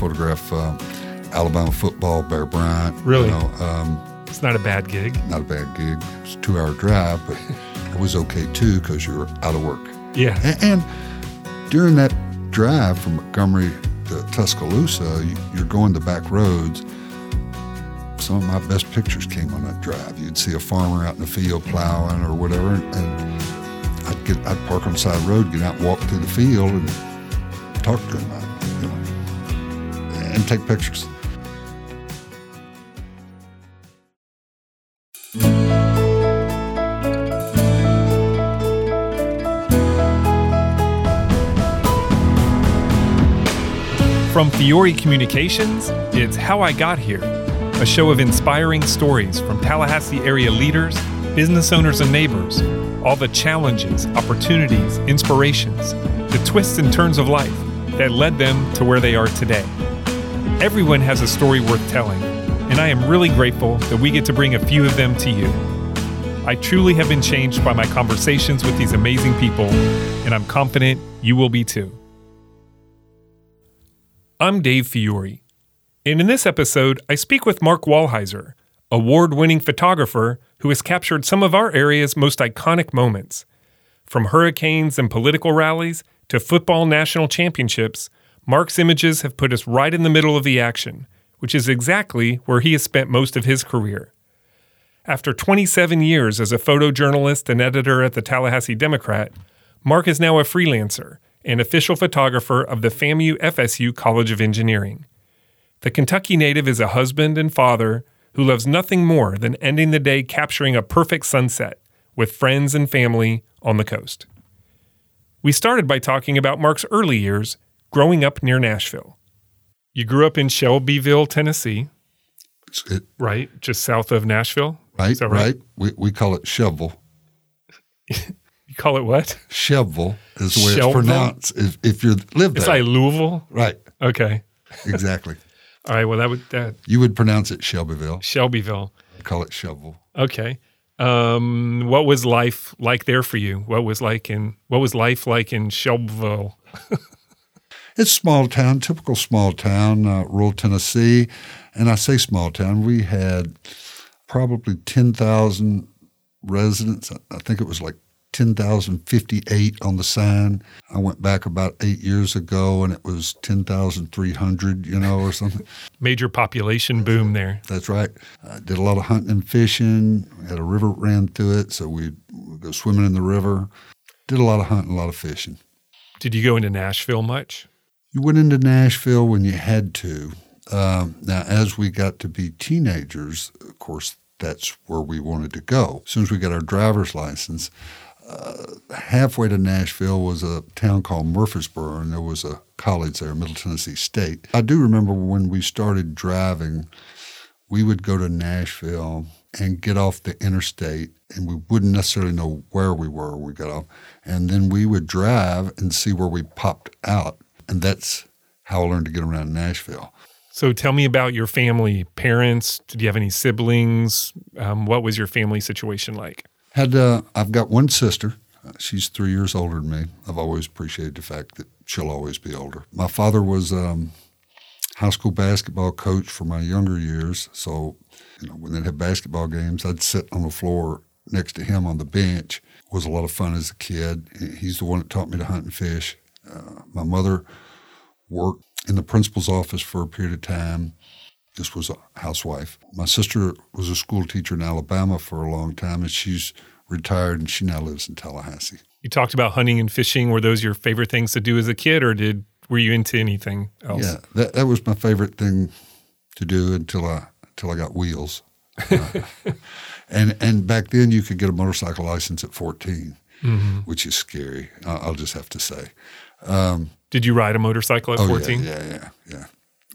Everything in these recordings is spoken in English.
photograph uh, Alabama football, Bear Bryant. Really? You know, um, It's not a bad gig. not a bad gig. It's a two-hour drive, but it was okay too because you were out of work. Yeah. And, and during that drive from Montgomery to Tuscaloosa, you, you're going the back roads. Some of my best pictures came on that drive. You'd see a farmer out in the field plowing or whatever, and I'd get I'd park on the side of the road, get out and walk through the field and talk to him and take pictures. From Fiore Communications, it's How I Got Here, a show of inspiring stories from Tallahassee area leaders, business owners, and neighbors. All the challenges, opportunities, inspirations, the twists and turns of life that led them to where they are today. Everyone has a story worth telling, and I am really grateful that we get to bring a few of them to you. I truly have been changed by my conversations with these amazing people, and I'm confident you will be too. I'm Dave Fiore, and in this episode, I speak with Mark Wallheiser, award winning photographer who has captured some of our area's most iconic moments. From hurricanes and political rallies to football national championships, Mark's images have put us right in the middle of the action, which is exactly where he has spent most of his career. After 27 years as a photojournalist and editor at the Tallahassee Democrat, Mark is now a freelancer and official photographer of the FAMU FSU College of Engineering. The Kentucky native is a husband and father who loves nothing more than ending the day capturing a perfect sunset with friends and family on the coast. We started by talking about Mark's early years growing up near Nashville. You grew up in Shelbyville, Tennessee, it- right? Just south of Nashville. right, that right. We, we call it shovel. You call it what? Shovel is the way Shelville? it's pronounced. If, if you live there, It's like Louisville. right, Okay. exactly. All right. Well, that would that You would pronounce it Shelbyville. Shelbyville. Call it shovel. Okay. Um, what was life like there for you? What was like in what was life like in Shelbyville? It's small town, typical small town, uh, rural Tennessee. And I say small town, we had probably 10,000 residents. I- think it was like 10,058 on the sign. I went back about eight years ago and it was 10,300, you know, or something. Major population boom there. That's right. I did a lot of hunting and fishing. We had a river ran through it, so we'd, we'd go swimming in the river. Did a lot of hunting, a lot of fishing. Did you go into Nashville much? You went into Nashville when you had to. Um, now, as we got to be teenagers, of course, that's where we wanted to go. As soon as we got our driver's license, uh, halfway to Nashville was a town called Murfreesboro, and there was a college there, Middle Tennessee State. I do remember when we started driving, we would go to Nashville and get off the interstate, and we wouldn't necessarily know where we were when we got off. And then we would drive and see where we popped out. And that's how I learned to get around Nashville. So tell me about your family, parents. Did you have any siblings? Um, what was your family situation like? Had uh, I've got one sister. Uh, she's three years older than me. I've always appreciated the fact that she'll always be older. My father was um, high school basketball coach for my younger years. So, you know, when they'd have basketball games, I'd sit on the floor next to him on the bench. It was a lot of fun as a kid. He's the one that taught me to hunt and fish. Uh, my mother worked in the principal's office for a period of time. This was a housewife. My sister was a school teacher in Alabama for a long time, and she's retired and she now lives in Tallahassee. You talked about hunting and fishing. Were those your favorite things to do as a kid, or did were you into anything else? Yeah, that that was my favorite thing to do until I until I got wheels. Uh, and and back then you could get a motorcycle license at 14, which is scary. I- I'll just have to say. Did you ride a motorcycle at Oh, 14? Yeah, yeah, yeah, yeah.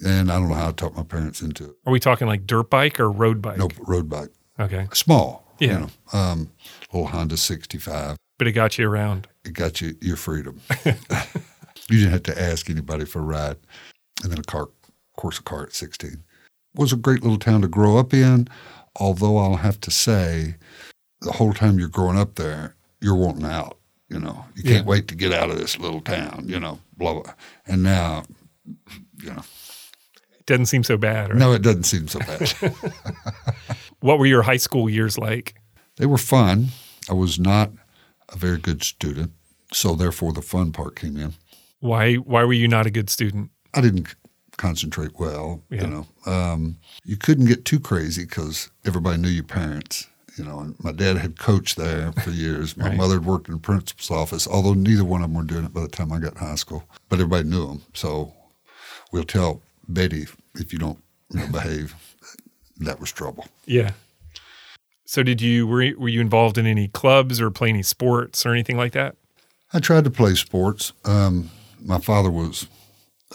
And I don't know how I talked my parents into it. Are we talking like dirt bike or road bike? No road bike, Okay. small. Yeah. You know, um, little Honda 65. But it got you around. It got you your freedom. you didn't have to ask anybody for a ride. And then a car, course, a car at 16. Was a great little town to grow up in, although I'll have to say, the whole time you're growing up there, you're wanting out. You know, you can't Yeah. wait to get out of this little town, you know, blah, blah. And now, you know, it Doesn't seem so bad. Right? No, it doesn't seem so bad. What were your high school years like? they were fun. I was not a very good student, so therefore the fun part came in. Why why were you not a good student? I didn't concentrate well. Yeah. You know, um, you couldn't get too crazy because everybody knew your parents. You know, and my dad had coached there for years. My Right. mother had worked in the principal's office, although neither one of them were doing it by the time I got in high school. But everybody knew them, so we'll tell Betty if you don't you know, behave, that was trouble. Yeah. So did you were were you involved in any clubs or play any sports or anything like that? I tried to play sports. Um, my father was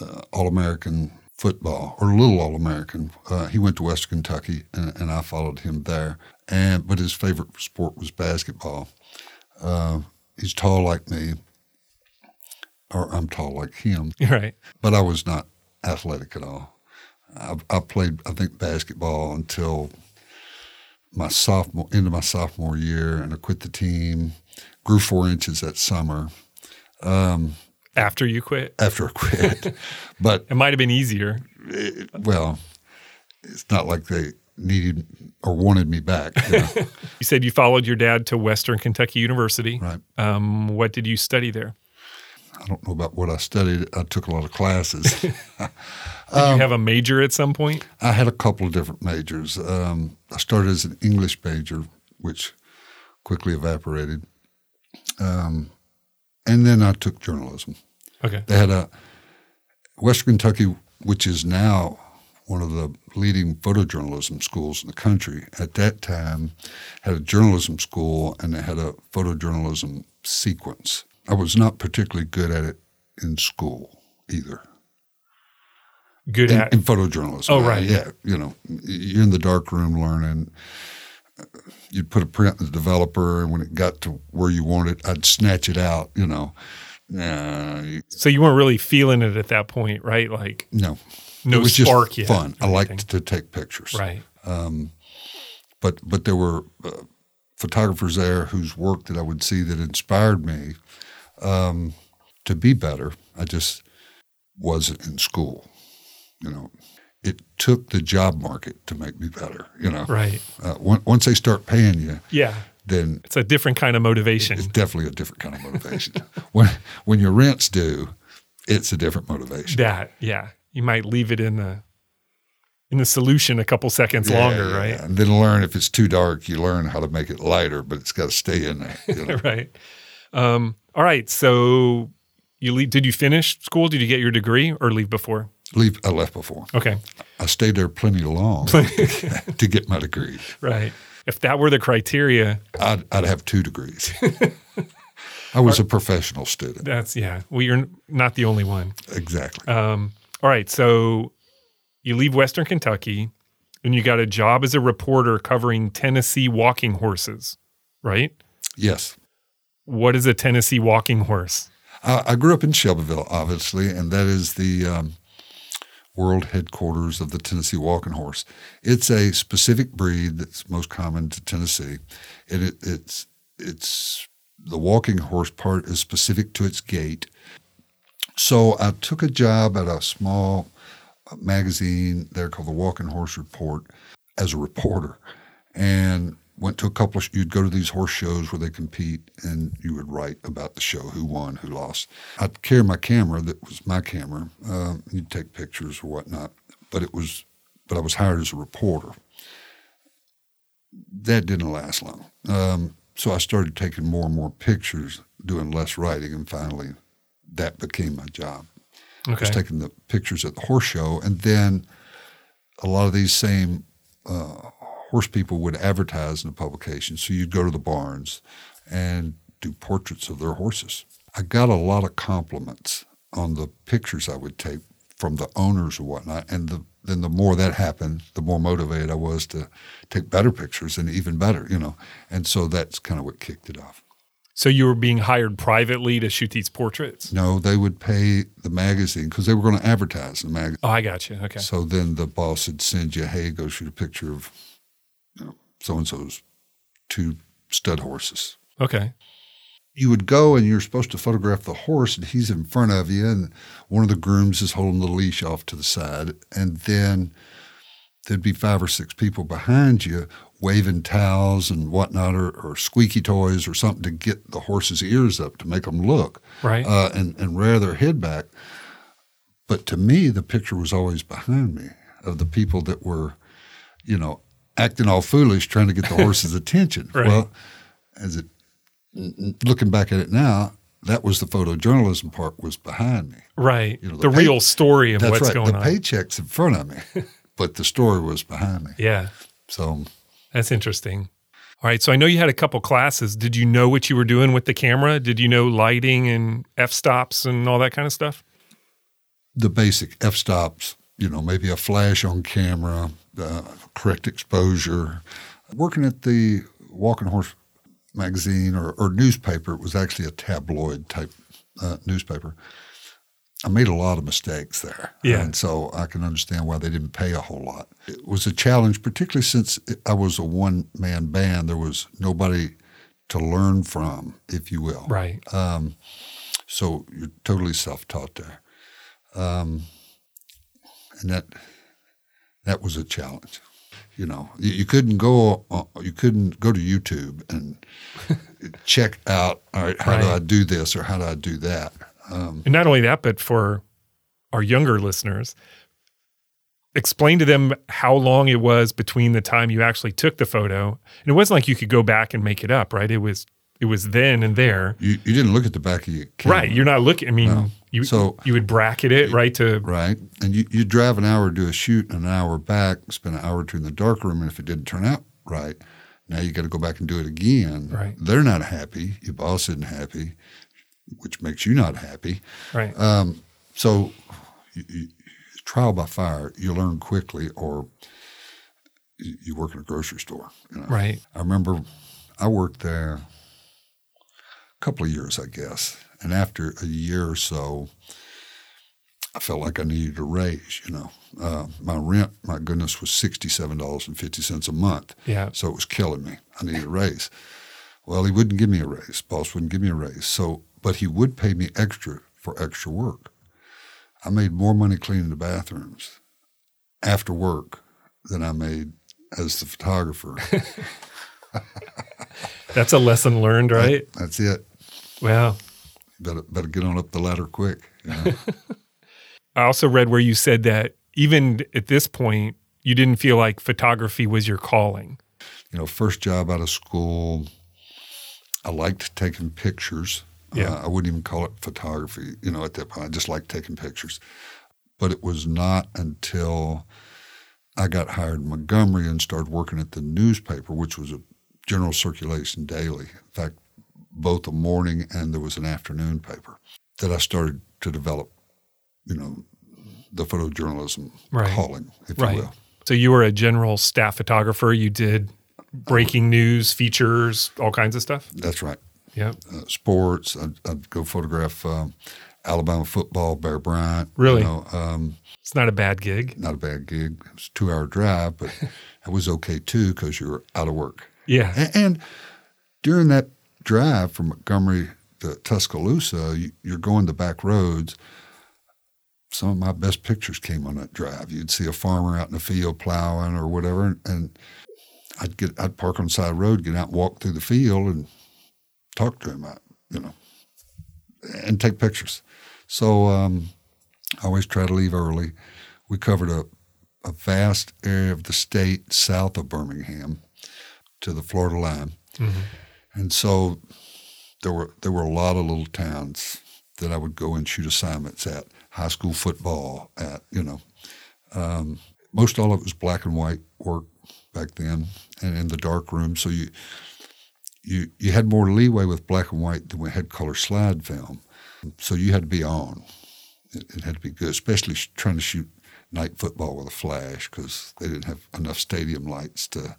uh, All American football, or Little All American. Uh, he went to Western Kentucky, and, and I followed him there. And but his favorite sport was basketball. Uh, he's tall like me, or I'm tall like him, Right. but I was not athletic at all. I, I played, I think, basketball until my sophomore, into my sophomore year, and I quit the team. Grew four inches that summer After you quit, after I quit. but it might have been easier. it, well, it's not like they needed or wanted me back. You know? You said you followed your dad to Western Kentucky University. right. Um, what did you study there? I don't know about what I studied. I took a lot of classes. Did you have a major at some point? I had a couple of different majors. Um, I started as an English major, which quickly evaporated. Um, and then I took journalism. Okay. They had a Western Kentucky, which is now one of the leading photojournalism schools in the country. At that time, had a journalism school and they had a photojournalism sequence. I was not particularly good at it in school either. Good In, at in photojournalism. Oh, right. Yeah, you know, you're in the dark room learning. You'd put a print in the developer, and when it got to where you wanted, I'd snatch it out. You know, you- so you weren't really feeling it at that point, right? Like no, no it was spark just yet. fun. I liked to take pictures. Right. But but there were uh, photographers there whose work that I would see that inspired me um, to be better. I just wasn't in school. You know, it took the job market to make me better. You know, Right. uh, on- once they start paying you, Yeah. then It's a different kind of motivation. it's definitely a different kind of motivation. when when your rent's due, it's a different motivation. That, yeah. You might leave it in the in the solution a couple seconds Yeah, longer, yeah, right? And then learn if it's too dark, you learn how to make it lighter, but it's got to stay in there. You know? right. Um, all right. So you leave, did you finish school? Did you get your degree or leave before? Leave. I left before. Okay. I stayed there plenty long to get my degree. Right. If that were the criteria, I'd, I'd have two degrees. I was a professional student. that's yeah. Well, you're not the only one. Exactly. Um, all right. So you leave Western Kentucky and you got a job as a reporter covering Tennessee walking horses, right? yes. What is a Tennessee walking horse? I, I grew up in Shelbyville, obviously, and that is the um, world headquarters of the Tennessee Walking Horse. It's a specific breed that's most common to Tennessee, and it, it's it's the walking horse part is specific to its gait. So I took a job at a small uh, magazine there called the Walking Horse Report as a reporter, and went to a couple of you'd go to these horse shows where they compete and you would write about the show who won who lost. I'd carry my camera that was my camera um, you'd take pictures or whatnot but it was but i was hired as a reporter. That didn't last long. Um, so i started taking more and more pictures doing less writing and finally that became my job I was taking the pictures at the horse show, and then a lot of these same uh, horse people would advertise in the publication. So you'd go to the barns and do portraits of their horses. I got a lot of compliments on the pictures I would take from the owners and whatnot, and the, then the more that happened, the more motivated I was to take better pictures and even better, you know. And so that's kind of what kicked it off. So you were being hired privately to shoot these portraits? No, they would pay the magazine because they were going to advertise the magazine. Oh, I got you. Okay. So then the boss would send you, hey, go shoot a picture of you know, so and so's two stud horses. Okay. you would go and you're supposed to photograph the horse, and he's in front of you, and one of the grooms is holding the leash off to the side, and then there'd be five or six people behind you waving towels and whatnot, or, or squeaky toys or something to get the horse's ears up to make them look, Right. uh, and and rear their head back. But to me, the picture was always behind me of the people that were, you know, acting all foolish trying to get the horse's attention. Right. Well, as it looking back at it now, that was the photojournalism part was behind me. right. you know, the the pay- real story of That's what's right. going the on. paycheck's in front of me, but the story was behind me. Yeah. So That's interesting. All right. So I know you had a couple classes. Did you know what you were doing with the camera? Did you know lighting and f stops and all that kind of stuff? the basic f stops, you know, maybe a flash on camera, uh, correct exposure. Working at the Walking Horse magazine or, or newspaper, it was actually a tabloid type uh, newspaper. I made a lot of mistakes there. Yeah. And so I can understand why they didn't pay a whole lot. It was a challenge, particularly since I was a one man band. There was nobody to learn from, if you will. Right. Um, so you're totally self taught there. Um, and that that was a challenge. You know, you, you couldn't go uh, you couldn't go to YouTube and check out. All right, how do I do this or how do I do that? Um, And not only that, but for our younger listeners, explain to them how long it was between the time you actually took the photo. And it wasn't like you could go back and make it up, right? It was it was then and there. you you didn't look at the back of your camera, Right. You're not looking I mean, No. you So- you would bracket it, right? To right? And you you drive an hour to do a shoot and an hour back, spend an hour or two in the dark room, and if it didn't turn out right, now you got to go back and do it again. Right. They're not happy. Your boss isn't happy, which makes you not happy. right. Um, so, you, you, trial by fire, you learn quickly, or you, you work in a grocery store. You know? right. I remember I worked there a couple of years, I guess, and after a year or so, I felt like I needed a raise. You know, uh, my rent, my goodness, was sixty-seven dollars and fifty cents a month. Yeah. So it was killing me. I needed a raise. Well, he wouldn't give me a raise. Boss wouldn't give me a raise. So, but he would pay me extra for extra work. I made more money cleaning the bathrooms after work than I made as the photographer. That's a lesson learned, right? That's it. Wow. Better better get on up the ladder quick. You know? I also read where you said that even at this point, you didn't feel like photography was your calling. you know, first job out of school, I liked taking pictures. Yeah. Uh, I wouldn't even call it photography, you know, at that point. I just liked taking pictures. But it was not until I got hired in Montgomery and started working at the newspaper, which was a general circulation daily. In fact, both a morning and there was an afternoon paper that I started to develop, you know, the photojournalism Right. calling, if Right. you will. So you were a general staff photographer. You did breaking news, features, all kinds of stuff. That's right. Yep. uh, sports. I'd, I'd go photograph um, Alabama football, Bear Bryant. Really? You know, um, It's not a bad gig. not a bad gig. It was a two hour drive, but it was okay too because you were out of work. Yeah. And, and during that drive from Montgomery to Tuscaloosa, you, you're going the back roads. Some of my best pictures came on that drive. You'd see a farmer out in the field plowing or whatever, and I'd get I'd park on the side of the road, get out, and walk through the field, and talk to him, you know, and take pictures. So um, I always try to leave early. We covered a, a vast area of the state south of Birmingham to the Florida line, and so there were there were a lot of little towns that I would go and shoot assignments at. High school football, at you know, um, most all of it was black and white work back then, and in the dark room. So you you you had more leeway with black and white than we had color slide film. So you had to be on. It, it had to be good, especially trying to shoot night football with a flash because they didn't have enough stadium lights to.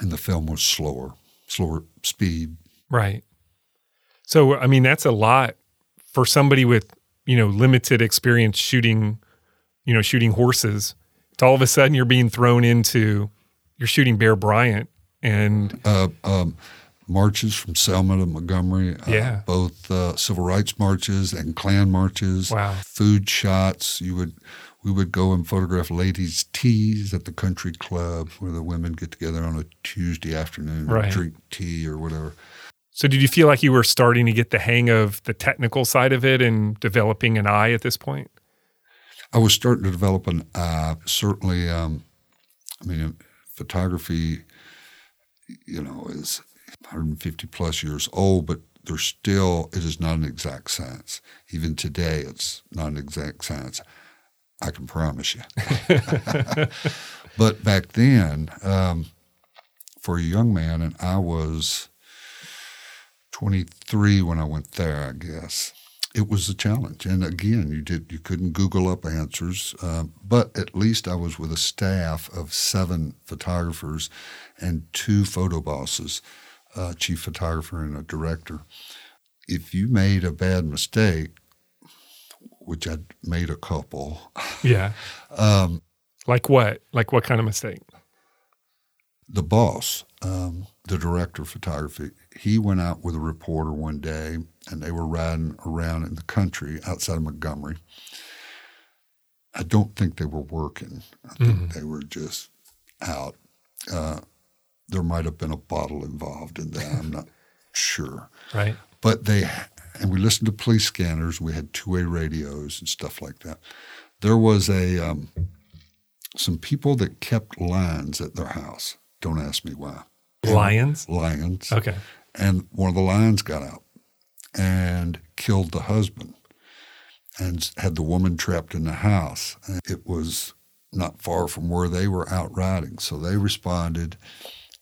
And the film was slower, slower speed. Right. So, I mean, that's a lot for somebody with, you know, limited experience shooting, you know, shooting horses. It's all of a sudden you're being thrown into, you're shooting Bear Bryant and Uh, um, marches from Selma to Montgomery. uh, Yeah. both uh, civil rights marches and Klan marches. Wow. Food shots. You would. We would go and photograph ladies' teas at the country club where the women get together on a Tuesday afternoon Right. and drink tea or whatever. So, did you feel like you were starting to get the hang of the technical side of it and developing an eye at this point? I was starting to develop an eye. Certainly, um, I mean, photography, you know, is 150 plus years old, but there's still, it is not an exact science. Even today, it's not an exact science. I can promise you. but back then, um, for a young man, and I was 23 when I went there, I guess it was a challenge. And again, you did you couldn't Google up answers, um, but at least I was with a staff of seven photographers and two photo bosses, a chief photographer and a director. If you made a bad mistake, which I'd made a couple, Yeah. um, Like what? Like what kind of mistake? the boss, um, the director of photography, he went out with a reporter one day and they were riding around in the country outside of Montgomery. I don't think they were working. I think they were just out. Uh, there might have been a bottle involved in that. I'm not sure. Right. But they, and we listened to police scanners. We had two-way radios and stuff like that. There was a um, some people that kept lions at their house. Don't ask me why. Lions? Lions. Okay. And one of the lions got out and killed the husband and had the woman trapped in the house. And it was not far from where they were out riding. So they responded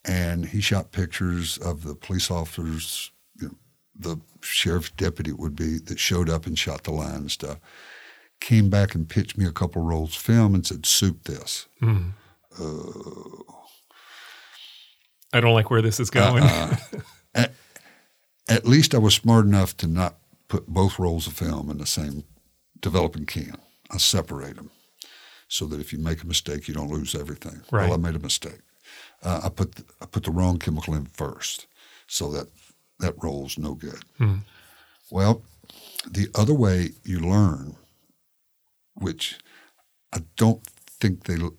and he shot pictures of the police officers, you know, the sheriff's deputy would be, that showed up and shot the lion and stuff. Came back and pitched me a couple rolls of film and said, soup this. Mm. Uh, I don't like where this is going. Uh-uh. at, at least I was smart enough to not put both rolls of film in the same developing can. I separate them so that if you make a mistake, you don't lose everything. Right. Well, I made a mistake. Uh, I put the, I put the wrong chemical in first, so that that roll's no good. Hmm. Well, the other way you learn, which I don't think they l-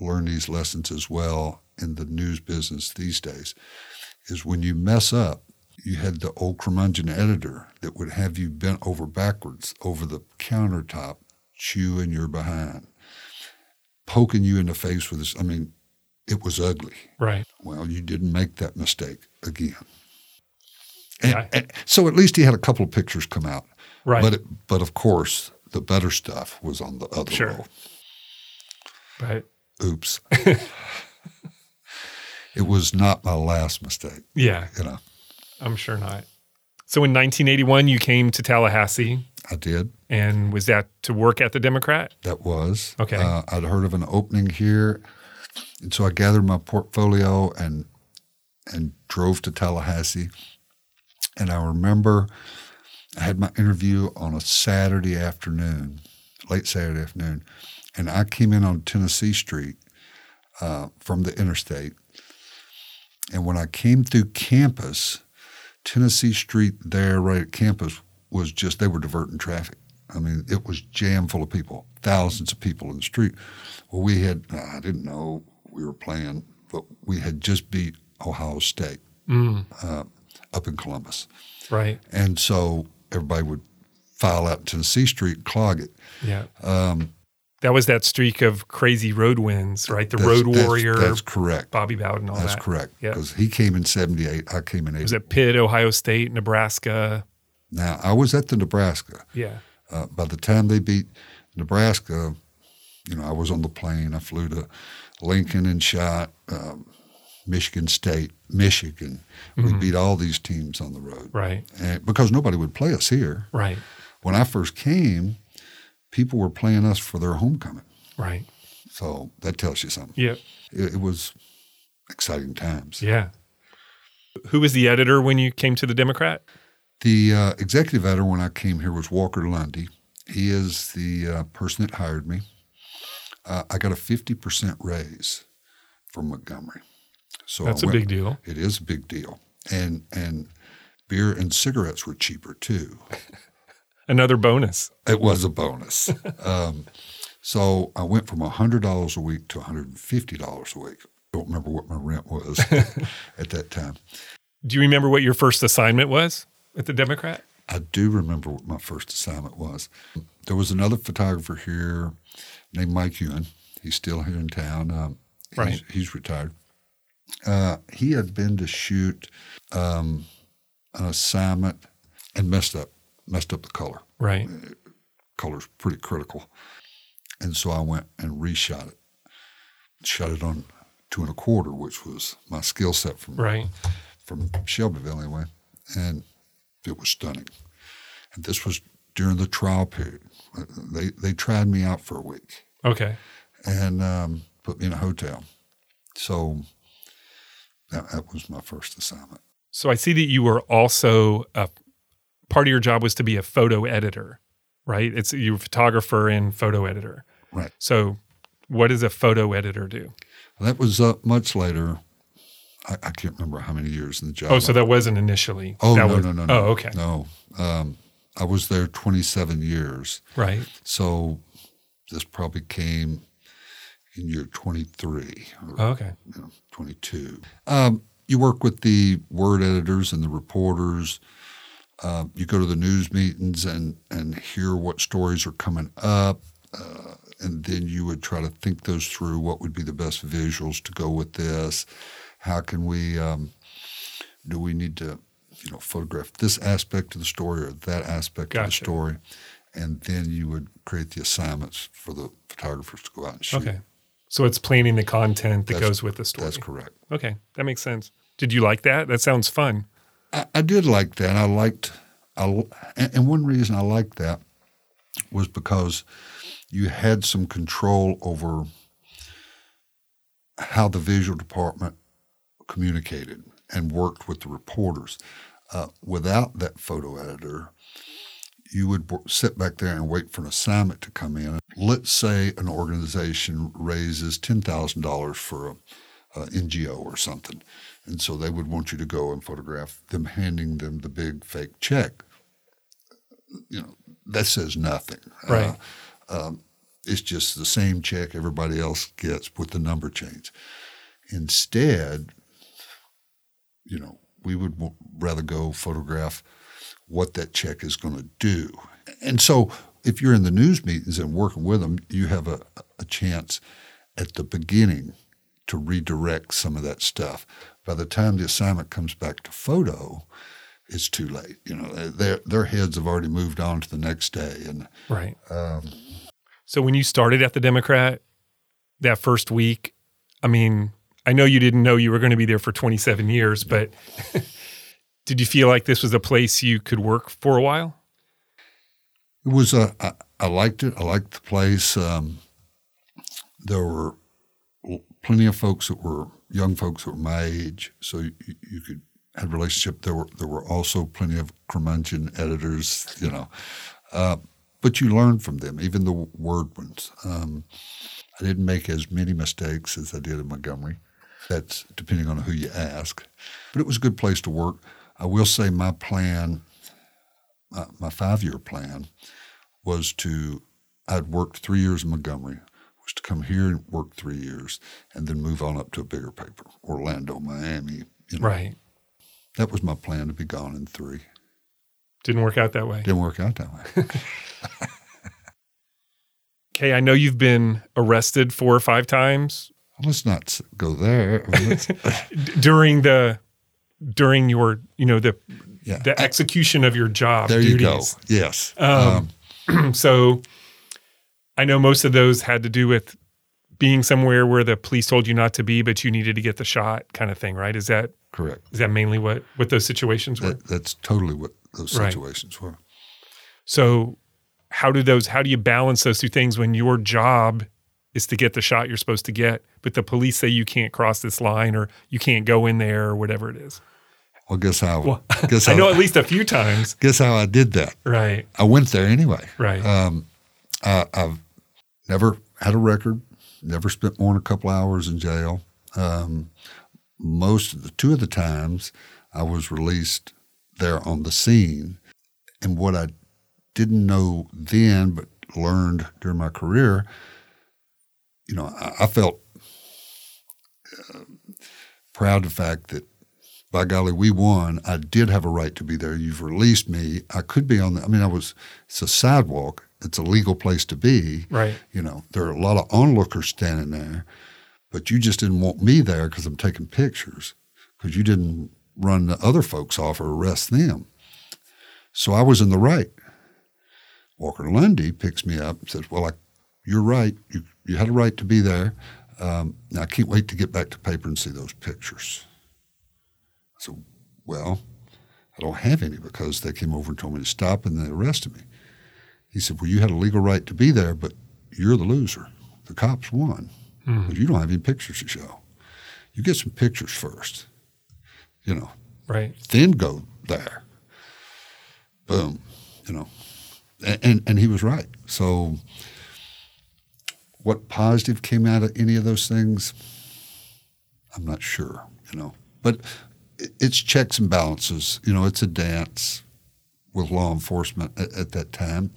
learn these lessons as well in the news business these days, is when you mess up, you had the old curmudgeon editor that would have you bent over backwards over the countertop, chewing your behind, poking you in the face with this. I mean, it was ugly. right. Well, you didn't make that mistake again. And, Yeah. and so at least he had a couple of pictures come out. Right. But it, but of course, the better stuff was on the other Sure. roll. right. Oops. it was not my last mistake, Yeah. you know. I'm sure not. So in 1981, you came to Tallahassee, I did. and was that to work at the Democrat? That was. Okay. Uh, I'd heard of an opening here. And so I gathered my portfolio and and drove to Tallahassee. And I remember I had my interview on a Saturday afternoon, late Saturday afternoon. And I came in on Tennessee Street uh, from the interstate. And when I came through campus, Tennessee Street there, right at campus, was just, they were diverting traffic. I mean, it was jam full of people, thousands of people in the street. Well, we had, I didn't know we were playing, but we had just beat Ohio State Mm, uh, up in Columbus. right. And so everybody would file out Tennessee Street and clog it. Yeah. Um, That was that streak of crazy road wins, right? The that's- Road that's- Warrior, That's correct. Bobby Bowden, all that. That's that. correct. Yeah. Because he came in 78, I came in 80. Was it Pitt, Ohio State, Nebraska? Now, I was at the Nebraska. Yeah. Uh, by the time they beat Nebraska, you know, I was on the plane. I flew to Lincoln and shot um, Michigan State, Michigan. We Mhm. beat all these teams on the road Right. and because nobody would play us here. Right. When I first came, people were playing us for their homecoming. Right. So that tells you something. Yeah. It, it was exciting times. Yeah. Who was the editor when you came to the Democrat? The uh, executive editor when I came here was Walker Lundy. He is the uh, person that hired me. Uh, I got a 50% raise from Montgomery. So That's a big deal. It is a big deal. and and beer and cigarettes were cheaper too. Another bonus. It was a bonus. um, so I went from hundred dollars a week to one hundred and fifty dollars a week. Don't remember what my rent was at that time. Do you remember what your first assignment was at the Democrat? I do remember what my first assignment was. There was another photographer here named Mike Ewan. He's still here in town. Um, he's, Right. he's retired. Uh, he had been to shoot um, an assignment and messed up, messed up the color. Right. Color's pretty critical, and so I went and reshot it. Shot it on two and a quarter, which was my skill set from Right. from Shelbyville anyway, and it was stunning. And this was during the trial period. Uh, They they tried me out for a week Okay. and um, put me in a hotel. So that, that was my first assignment. So I see that you were also a part of your job was to be a photo editor, right? It's you're a photographer and photo editor. Right. So what does a photo editor do? That was much later. I, I can't remember how many years in the job. Oh, so that wasn't initially. oh no, was, no no no Oh, okay. no. Um, I was there 27 years. Right. So this probably came in year 23 or Oh, okay. you know, 22. Um, you work with the word editors and the reporters. Uh, you go to the news meetings and, and hear what stories are coming up. Uh, and then you would try to think those through. What would be the best visuals to go with this? How can we, um, do we need to, you know, photograph this aspect of the story or that aspect of the Gotcha. story? And then you would create the assignments for the photographers to go out and shoot. Okay. So it's planning the content that That's- goes with the story. That's correct. Okay. That makes sense. Did you like that? That sounds fun. I, I did like that. I liked, I, and one reason I liked that was because you had some control over how the visual department communicated and worked with the reporters. Uh, without that photo editor, you would sit back there and wait for an assignment to come in. Let's say an organization raises ten thousand dollars for a, a NGO or something, and so they would want you to go and photograph them handing them the big fake check. You know that says nothing. Right. Uh, um, it's just the same check everybody else gets with the number change. Instead, you know, we would w- rather go photograph what that check is going to do. And so, if you're in the news meetings and working with them, you have a, a chance at the beginning to redirect some of that stuff. By the time the assignment comes back to photo, it's too late. You know, their their heads have already moved on to the next day, and Right. um, So when you started at the Democrat that first week, I mean, I know you didn't know you were going to be there for 27 years, but did you feel like this was a place you could work for a while? It was a. I, I liked it. I liked the place. Um, there were plenty of folks that were young folks that were my age, so you, you could have a relationship. There were there were also plenty of curmudgeon editors, you know, uh, but you learned from them, even the word ones. Um, I didn't make as many mistakes as I did in Montgomery. That's depending on who you ask, but it was a good place to work. I will say my plan, my, my five year plan, was to I'd worked three years in Montgomery, was to come here and work three years, and then move on up to a bigger paper, Orlando, Miami. You know, Right. That was my plan to be gone in three. Didn't work out that way. Didn't work out that way. Okay, I know you've been arrested four or five times Let's not go there. I mean, during the during your you know the yeah. the execution of your job there you go. duties. Yes. Um, so I know most of those had to do with being somewhere where the police told you not to be, but you needed to get the shot, kind of thing, right? Is that correct. is that mainly what what those situations were? That, that's totally what those Right. situations were. So how do those how do you balance those two things when your job is to get the shot you're supposed to get, but the police say you can't cross this line or you can't go in there or whatever it is? Well, guess how? Well, guess how? I know at least a few times. guess how I did that? Right. I went there anyway. Right. Um, I, I've never had a record, never spent more than a couple hours in jail. Um, most of the two of the times I was released there on the scene. And what I didn't know then, but learned during my career, you know, I, I felt uh, proud of the fact that by golly, we won. I did have a right to be there. You've released me. I could be on the, I mean, I was, it's a sidewalk. It's a legal place to be. Right. You know, there are a lot of onlookers standing there, but you just didn't want me there because I'm taking pictures because you didn't run the other folks off or arrest them. So I was in the right. Walker Lundy picks me up and says, Well, I, you're right. You, you had a right to be there. Um, now I can't wait to get back to paper and see those pictures. I said, Well, I don't have any because they came over and told me to stop and they arrested me. He said, Well, you had a legal right to be there, but you're the loser. The cops won. Mm. You don't have any pictures to show. You get some pictures first, you know. Right. Then go there. Boom, you know. And, and, and he was right. So, what positive came out of any of those things? I'm not sure, you know. But it's checks and balances. You know, it's a dance with law enforcement at, at that time.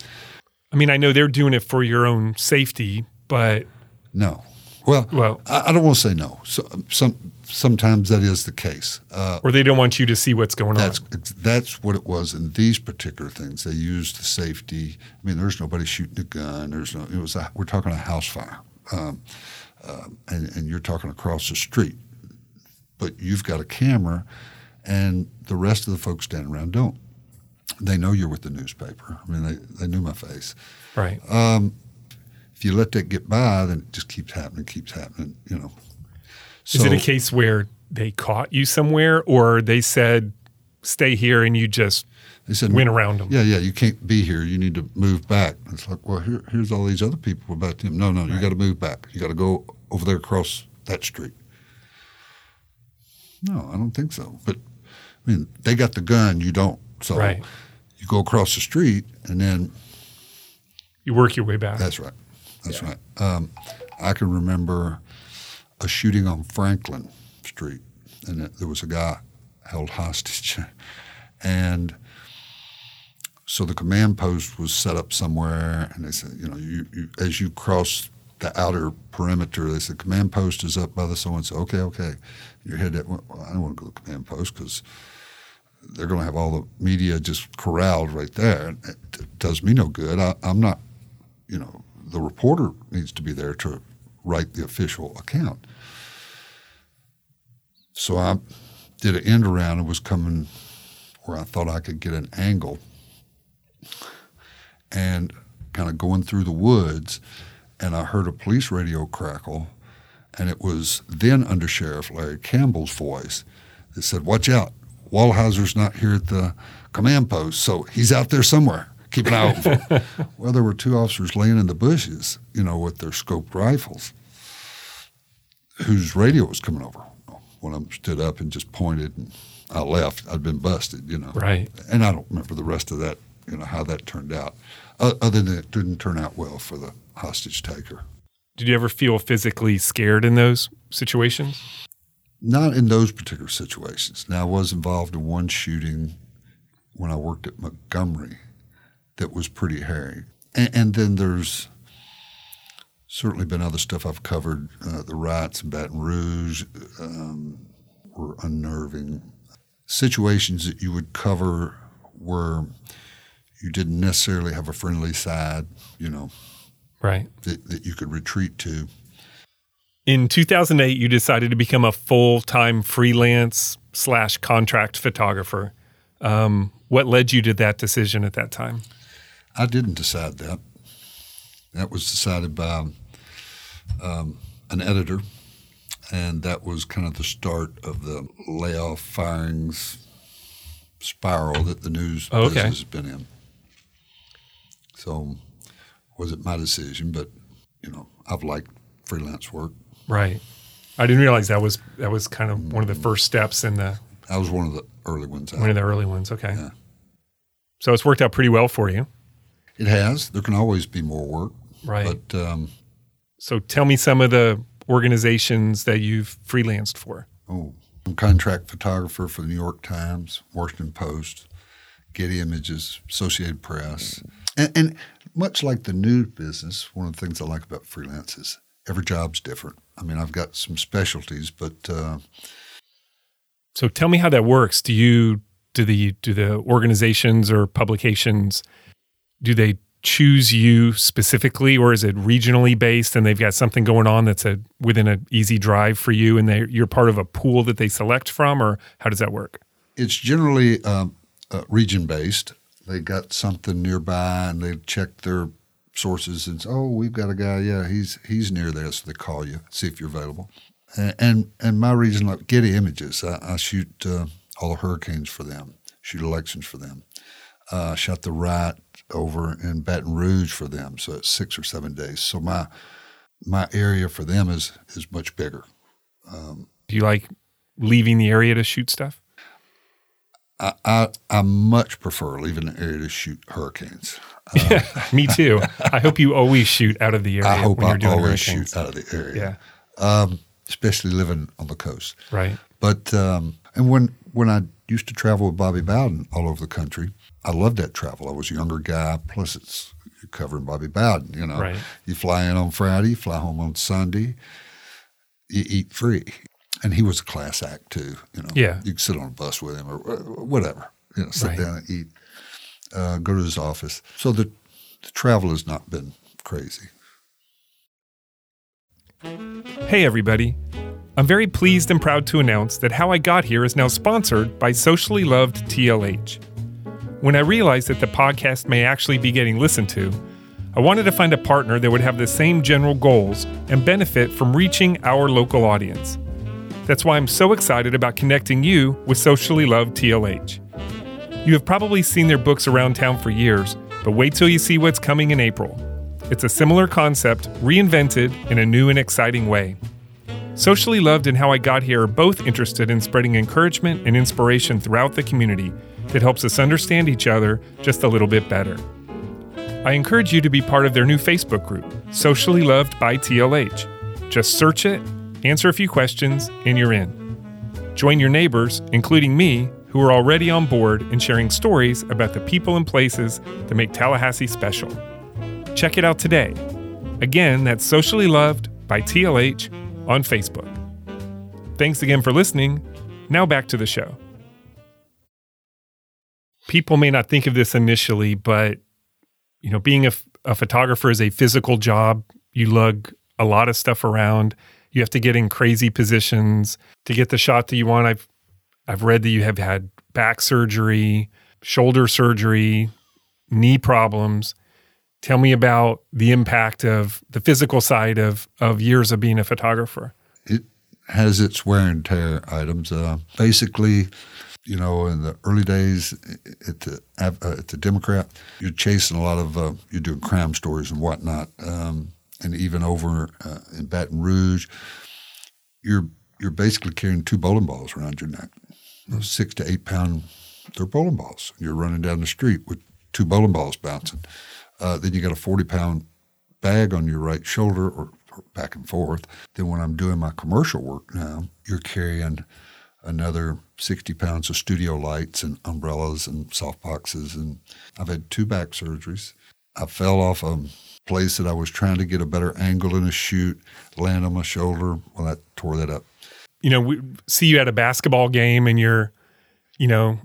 I mean, I know they're doing it for your own safety, but no. Well, well, I, I don't want to say no. So, some sometimes that is the case, uh, or they don't want you to see what's going on. that's, on. That's what it was in these particular things. They used the safety. I mean, there's nobody shooting a gun. There's no. It was. A, we're talking a house fire, um, uh, and, and you're talking across the street but you've got a camera, and the rest of the folks standing around don't. They know you're with the newspaper. I mean, they, they knew my face. Right. Um, if you let that get by, then it just keeps happening, keeps happening, you know. So, Is it a case where they caught you somewhere or they said, stay here and you just they said, went around them? Yeah, yeah, you can't be here. You need to move back. It's like, well, here, here's all these other people about them. No, no, right. you got to move back. You got to go over there across that street. No, I don't think so. But I mean, they got the gun, you don't. So right. you go across the street and then you work your way back. That's right. That's yeah. right. Um, I can remember a shooting on Franklin Street, and it, there was a guy held hostage, and so the command post was set up somewhere, and they said, you know, you, you as you cross the outer perimeter, they said command post is up by the so and so. Okay, okay your head that well, I don't want to go to the command post because they're going to have all the media just corralled right there. It does me no good. I, I'm not, you know, the reporter needs to be there to write the official account. So I did an end around and was coming where I thought I could get an angle and kind of going through the woods. And I heard a police radio crackle and it was then Under Sheriff Larry Campbell's voice that said, "Watch out, Wallheiser's not here at the command post, so he's out there somewhere. Keep an eye out for him." well, there were two officers laying in the bushes, you know, with their scoped rifles, whose radio was coming over. One of them stood up and just pointed, and I left. I'd been busted, you know. Right. And I don't remember the rest of that, you know, how that turned out, other than it didn't turn out well for the hostage taker. Did you ever feel physically scared in those situations? Not in those particular situations. Now, I was involved in one shooting when I worked at Montgomery that was pretty hairy. And, and then there's certainly been other stuff I've covered. Uh, the riots in Baton Rouge um, were unnerving. Situations that you would cover where you didn't necessarily have a friendly side, you know, right that, that you could retreat to in 2008 you decided to become a full-time freelance slash contract photographer um, what led you to that decision at that time i didn't decide that that was decided by um, an editor and that was kind of the start of the layoff firings spiral that the news oh, okay. business has been in so wasn't my decision, but you know, I've liked freelance work. Right. I didn't realize that was that was kind of one of the first steps in the. I was one of the early ones. One of the early ones. Okay. Yeah. So it's worked out pretty well for you. It has. There can always be more work. Right. But um, so tell me some of the organizations that you've freelanced for. Oh, I'm contract photographer for the New York Times, Washington Post, Getty Images, Associated Press. And, and much like the news business, one of the things I like about freelance is every job's different. I mean, I've got some specialties, but uh, so tell me how that works. Do you do the do the organizations or publications do they choose you specifically or is it regionally based and they've got something going on that's a within an easy drive for you and they you're part of a pool that they select from or how does that work it's generally um, uh, region based they got something nearby and they check their sources and say, oh we've got a guy yeah he's he's near there so they call you see if you're available and and, and my region like getty images i, I shoot uh, all the hurricanes for them shoot elections for them uh, shot the right over in Baton Rouge for them, so it's six or seven days. So my my area for them is is much bigger. Um, Do you like leaving the area to shoot stuff? I, I, I much prefer leaving the area to shoot hurricanes. Uh, Me too. I hope you always shoot out of the area. I hope I always hurricanes. shoot out of the area. Yeah. Um, especially living on the coast. Right. But um, and when when I used to travel with Bobby Bowden all over the country, I loved that travel. I was a younger guy. Plus, it's you're covering Bobby Bowden. You know, right. you fly in on Friday, fly home on Sunday. You eat free, and he was a class act too. You know, yeah, you could sit on a bus with him or whatever. You know, sit right. down and eat. Uh, go to his office. So the, the travel has not been crazy. Hey, everybody. I'm very pleased and proud to announce that How I Got Here is now sponsored by Socially Loved TLH. When I realized that the podcast may actually be getting listened to, I wanted to find a partner that would have the same general goals and benefit from reaching our local audience. That's why I'm so excited about connecting you with Socially Loved TLH. You have probably seen their books around town for years, but wait till you see what's coming in April. It's a similar concept, reinvented in a new and exciting way. Socially Loved and How I Got Here are both interested in spreading encouragement and inspiration throughout the community that helps us understand each other just a little bit better. I encourage you to be part of their new Facebook group, Socially Loved by TLH. Just search it, answer a few questions, and you're in. Join your neighbors, including me, who are already on board and sharing stories about the people and places that make Tallahassee special. Check it out today. Again, that's Socially Loved by TLH on Facebook. Thanks again for listening. Now back to the show people may not think of this initially, but you know, being a, a photographer is a physical job. You lug a lot of stuff around. You have to get in crazy positions to get the shot that you want. I've I've read that you have had back surgery, shoulder surgery, knee problems. Tell me about the impact of the physical side of of years of being a photographer. It has its wear and tear items. Uh, basically, you know, in the early days at the at the Democrat, you're chasing a lot of uh, you're doing crime stories and whatnot, um, and even over uh, in Baton Rouge, you're you're basically carrying two bowling balls around your neck, mm-hmm. six to eight pound. They're bowling balls. You're running down the street with two bowling balls bouncing. Uh, then you got a forty pound bag on your right shoulder or, or back and forth. Then when I'm doing my commercial work now, you're carrying another 60 pounds of studio lights and umbrellas and soft boxes. And I've had two back surgeries. I fell off a place that I was trying to get a better angle in a shoot, land on my shoulder. Well, that tore that up. You know, we see you at a basketball game and you're, you know,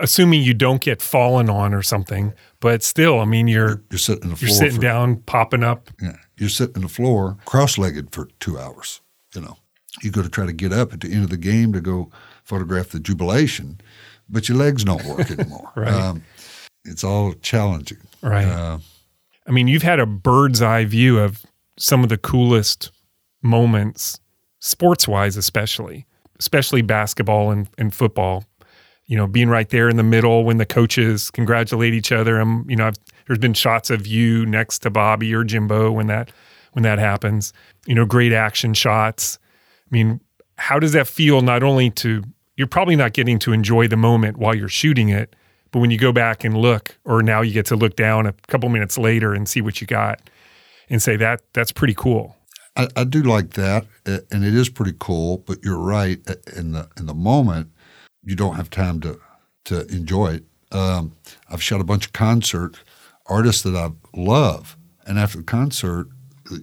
assuming you don't get fallen on or something, but still, I mean, you're you're, sitting the floor. You're sitting for, down, popping up. Yeah, you're sitting on the floor, cross-legged for two hours. You know, you go to try to get up at the end of the game to go photograph the jubilation, but your legs don't work anymore. right. Um, it's all challenging. Right. Uh, I mean, you've had a bird's eye view of some of the coolest moments, sports wise, especially, especially basketball and, and football. You know, being right there in the middle when the coaches congratulate each other. I'm, you know, I've, there's been shots of you next to Bobby or Jimbo when that when that happens. You know, great action shots. I mean, how does that feel not only to you're probably not getting to enjoy the moment while you're shooting it, but when you go back and look, or now you get to look down a couple minutes later and see what you got and say that that's pretty cool. I, I do like that. and it is pretty cool. But you're right. In the in the moment, you don't have time to to enjoy it. Um, I've shot a bunch of concert artists that I love, and after the concert,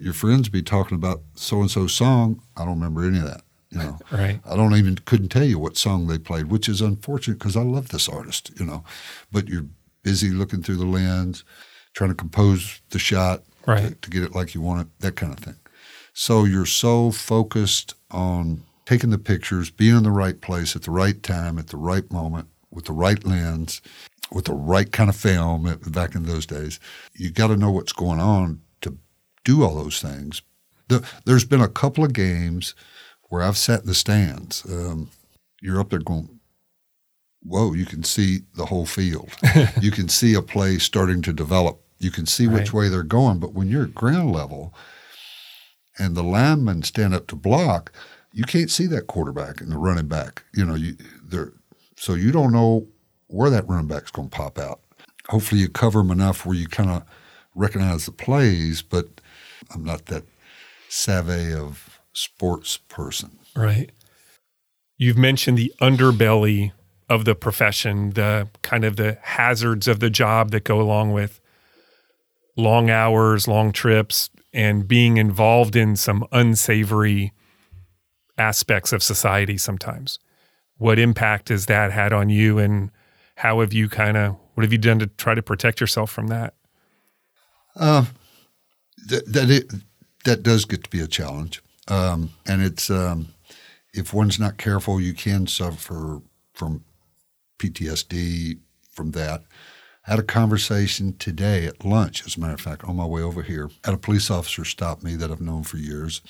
your friends be talking about so and so song. I don't remember any of that. You know, Right. I don't even couldn't tell you what song they played, which is unfortunate because I love this artist. You know, but you're busy looking through the lens, trying to compose the shot to, Right. to get it like you want it, that kind of thing. So you're so focused on taking the pictures, being in the right place at the right time, at the right moment, with the right lens, with the right kind of film back in those days. You got to know what's going on to do all those things. The, there's been a couple of games where I've sat in the stands. Um, you're up there going, whoa, you can see the whole field. you can see a play starting to develop. You can see which way they're going. But when you're at ground level and the linemen stand up to block, you can't see that quarterback and the running back. You know, you they're so you don't know where that running back's going to pop out. Hopefully, you cover them enough where you kind of recognize the plays. But I'm not that savvy of sports person. Right. You've mentioned the underbelly of the profession, the kind of the hazards of the job that go along with long hours, long trips, and being involved in some unsavory aspects of society sometimes. What impact has that had on you and how have you kind of what have you done to try to protect yourself from that? Uh, that that it, that does get to be a challenge, um, and it's um, if one's not careful, you can suffer from PTSD from that. I had a conversation today at lunch, as a matter of fact, on my way over here. Had a police officer stop me that I've known for years,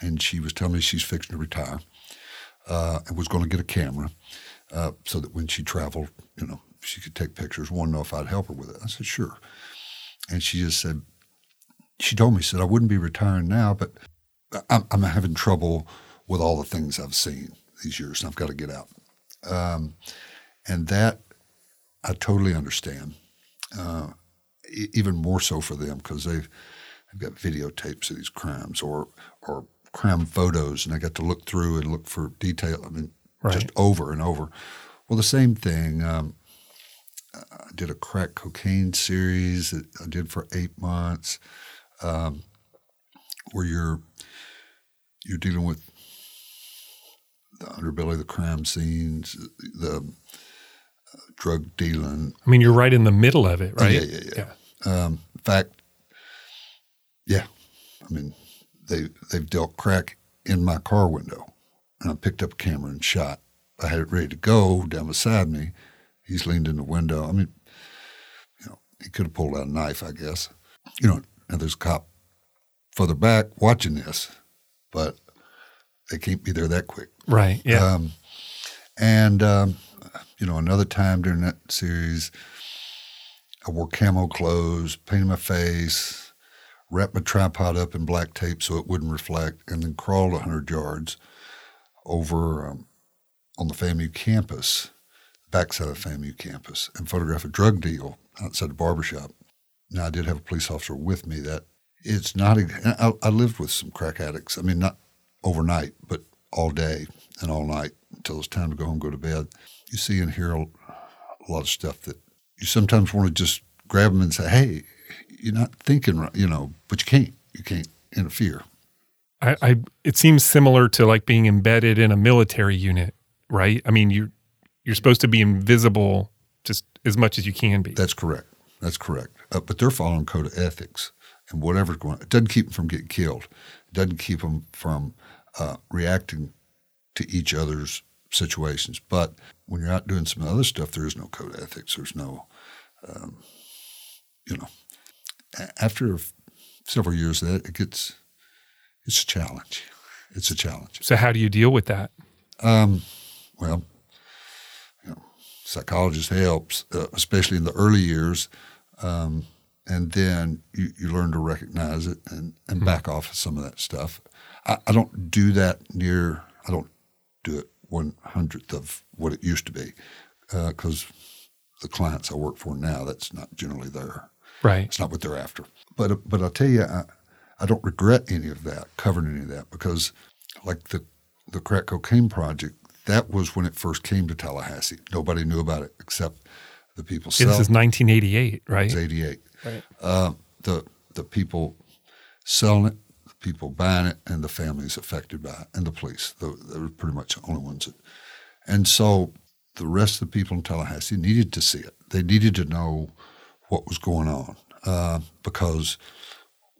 and she was telling me she's fixing to retire uh, and was going to get a camera uh, so that when she traveled, you know, she could take pictures. Wanted to know if I'd help her with it. I said, sure. And she just said, she told me, she said, I wouldn't be retiring now, but I'm, I'm having trouble with all the things I've seen these years, and I've got to get out. Um, and that I totally understand, uh, e- even more so for them because they've, they've got videotapes of these crimes or or crime photos, and I got to look through and look for detail. I mean, just over and over. Well, the same thing. Um, I did a crack cocaine series that I did for eight months, um, where you're you're dealing with the underbelly of the crime scenes, the uh, drug dealing. I mean, you're right in the middle of it, right? Yeah, yeah, yeah. Um, in fact, yeah, I mean, they they've dealt crack in my car window, and I picked up a camera and shot. I had it ready to go down beside me. He's leaned in the window. I mean, you know, he could have pulled out a knife, I guess. You know, and there's a cop further back watching this, but they can't be there that quick. Right. Yeah. Um, and um, you know, another time during that series, I wore camo clothes, painted my face, wrapped my tripod up in black tape so it wouldn't reflect, and then crawled hundred yards over um, on the FAMU campus, backside of FAMU campus, and photographed a drug deal outside the barbershop. Now I did have a police officer with me. That it's not. a- I, I lived with some crack addicts. I mean, not overnight, but all day and all night until it's time to go home, go to bed. You see and hear a, a lot of stuff that you sometimes want to just grab them and say, "Hey, you're not thinking right," you know, but you can't. You can't interfere. I, I it seems similar to like being embedded in a military unit, right? I mean, you're you're supposed to be invisible just as much as you can be. That's correct. That's correct. Uh, but they're following code of ethics, and whatever's going, on. it doesn't keep them from getting killed. It doesn't keep them from uh, reacting to each other's situations. But when you're out doing some other stuff, there is no code ethics. There's no, um, you know, after several years of that, it gets, it's a challenge. It's a challenge. so how do you deal with that? Um, well, you know, psychologist helps, uh, especially in the early years, um, and then you, you learn to recognize it and, and hmm. back off of some of that stuff. I, I don't do that near. I don't do it one hundredth of what it used to be, uh, because the clients I work for now, that's not generally there. Right. It's not what they're after. But uh, but I'll tell you, I, I don't regret any of that, covering any of that, because like the the crack cocaine project, that was when it first came to Tallahassee. Nobody knew about it except the people This is 1988, right? It's 88. Right. Uh, the the people selling it, the people buying it, and the families affected by it, and the police. They, were pretty much the only ones. That, and so the rest of the people in Tallahassee needed to see it. They needed to know what was going on uh, because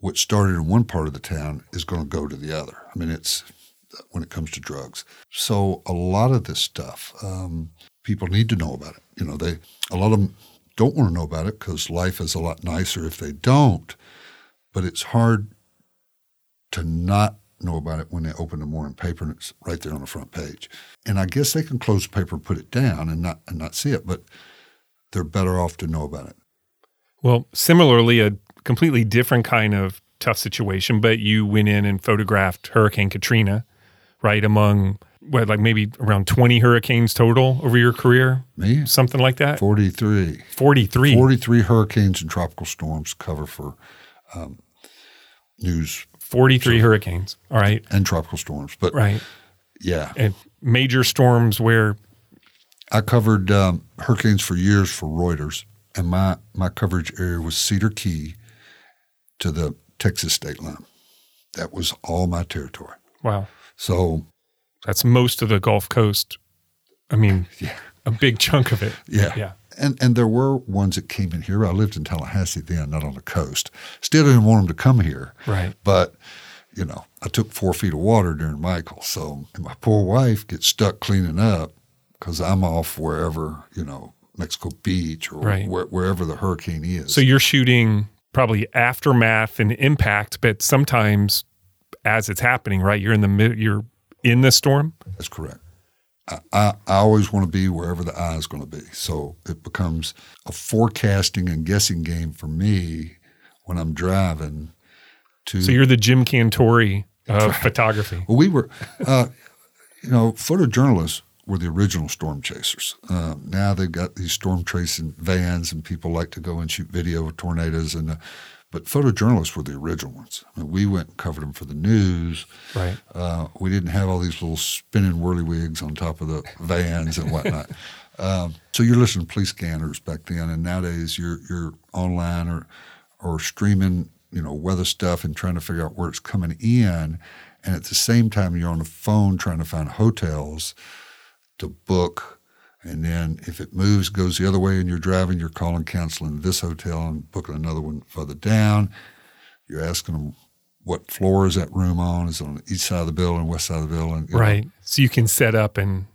what started in one part of the town is going to go to the other. I mean, it's when it comes to drugs. So a lot of this stuff, um, people need to know about it. You know, they a lot of them don't want to know about it because life is a lot nicer if they don't. But it's hard to not know about it when they open the morning paper and it's right there on the front page. And I guess they can close the paper and put it down and not and not see it, but they're better off to know about it. Well, similarly, a completely different kind of tough situation, but you went in and photographed Hurricane Katrina, right? Among what, like maybe around 20 hurricanes total over your career? Me? Something like that? 43. 43. 43 hurricanes and tropical storms cover for um, news 43 hurricanes. All right. and tropical storms. But Right. yeah, And major storms where, I covered um, hurricanes for years for Reuters, and my, my coverage area was Cedar Key to the Texas state line. That was all my territory. wow, So that's most of the Gulf Coast. I mean, yeah, a big chunk of it. yeah, Yeah. And and there were ones that came in here. I lived in Tallahassee then, not on the coast. Still didn't want them to come here. Right. But you know, I took four feet of water during Michael, so and my poor wife gets stuck cleaning up because I'm off wherever you know Mexico Beach or Right. where, wherever the hurricane is. So you're shooting probably aftermath and impact, but sometimes as it's happening, right? You're in the mid, you're in this storm. That's correct. I, I, I always want to be wherever the eye is going to be. So it becomes a forecasting and guessing game for me when I'm driving to. So you're the Jim Cantore of photography. well, we were, uh, you know, photojournalists were the original storm chasers. Um, now they've got these storm tracing vans, and people like to go and shoot video of tornadoes. And uh, but photojournalists were the original ones. I mean, we went and covered them for the news. Right. Uh, we didn't have all these little spinning whirlywigs on top of the vans and whatnot. um, so you're listening to police scanners back then, and nowadays you're you're online or or streaming, you know, weather stuff and trying to figure out where it's coming in, and at the same time you're on the phone trying to find hotels to book. And then if it moves, goes the other way, and you're driving, you're calling, canceling this hotel and booking another one further down. You're asking them what floor is that room on? Is it on the east side of the building, west side of the building? You know, Right. So you can set up and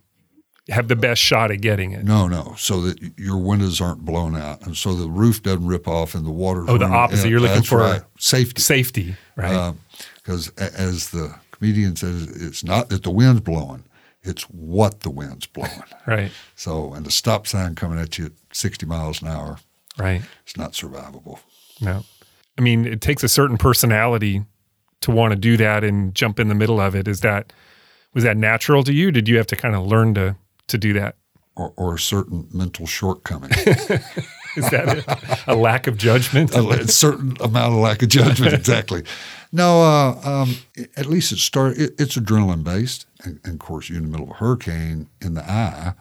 have the best shot at getting it. No, no. So that your windows aren't blown out, and so the roof doesn't rip off, and the water. Oh, the opposite. You're looking for- safety, Safety, right? Uh, because as the comedian says, it's not that the wind's blowing; it's what the wind's blowing. right. so, and the stop sign coming at you at 60 miles an hour, Right. it's not survivable. No. I mean, it takes a certain personality to want to do that and jump in the middle of it. Is that was that natural to you? Did you have to kind of learn to to do that? Or, or a certain mental shortcoming, Is that a, a lack of judgment? a certain amount of lack of judgment. Exactly. No, uh, um, at least it start. It, it's adrenaline based, and, and of course, you're in the middle of a hurricane in the eye,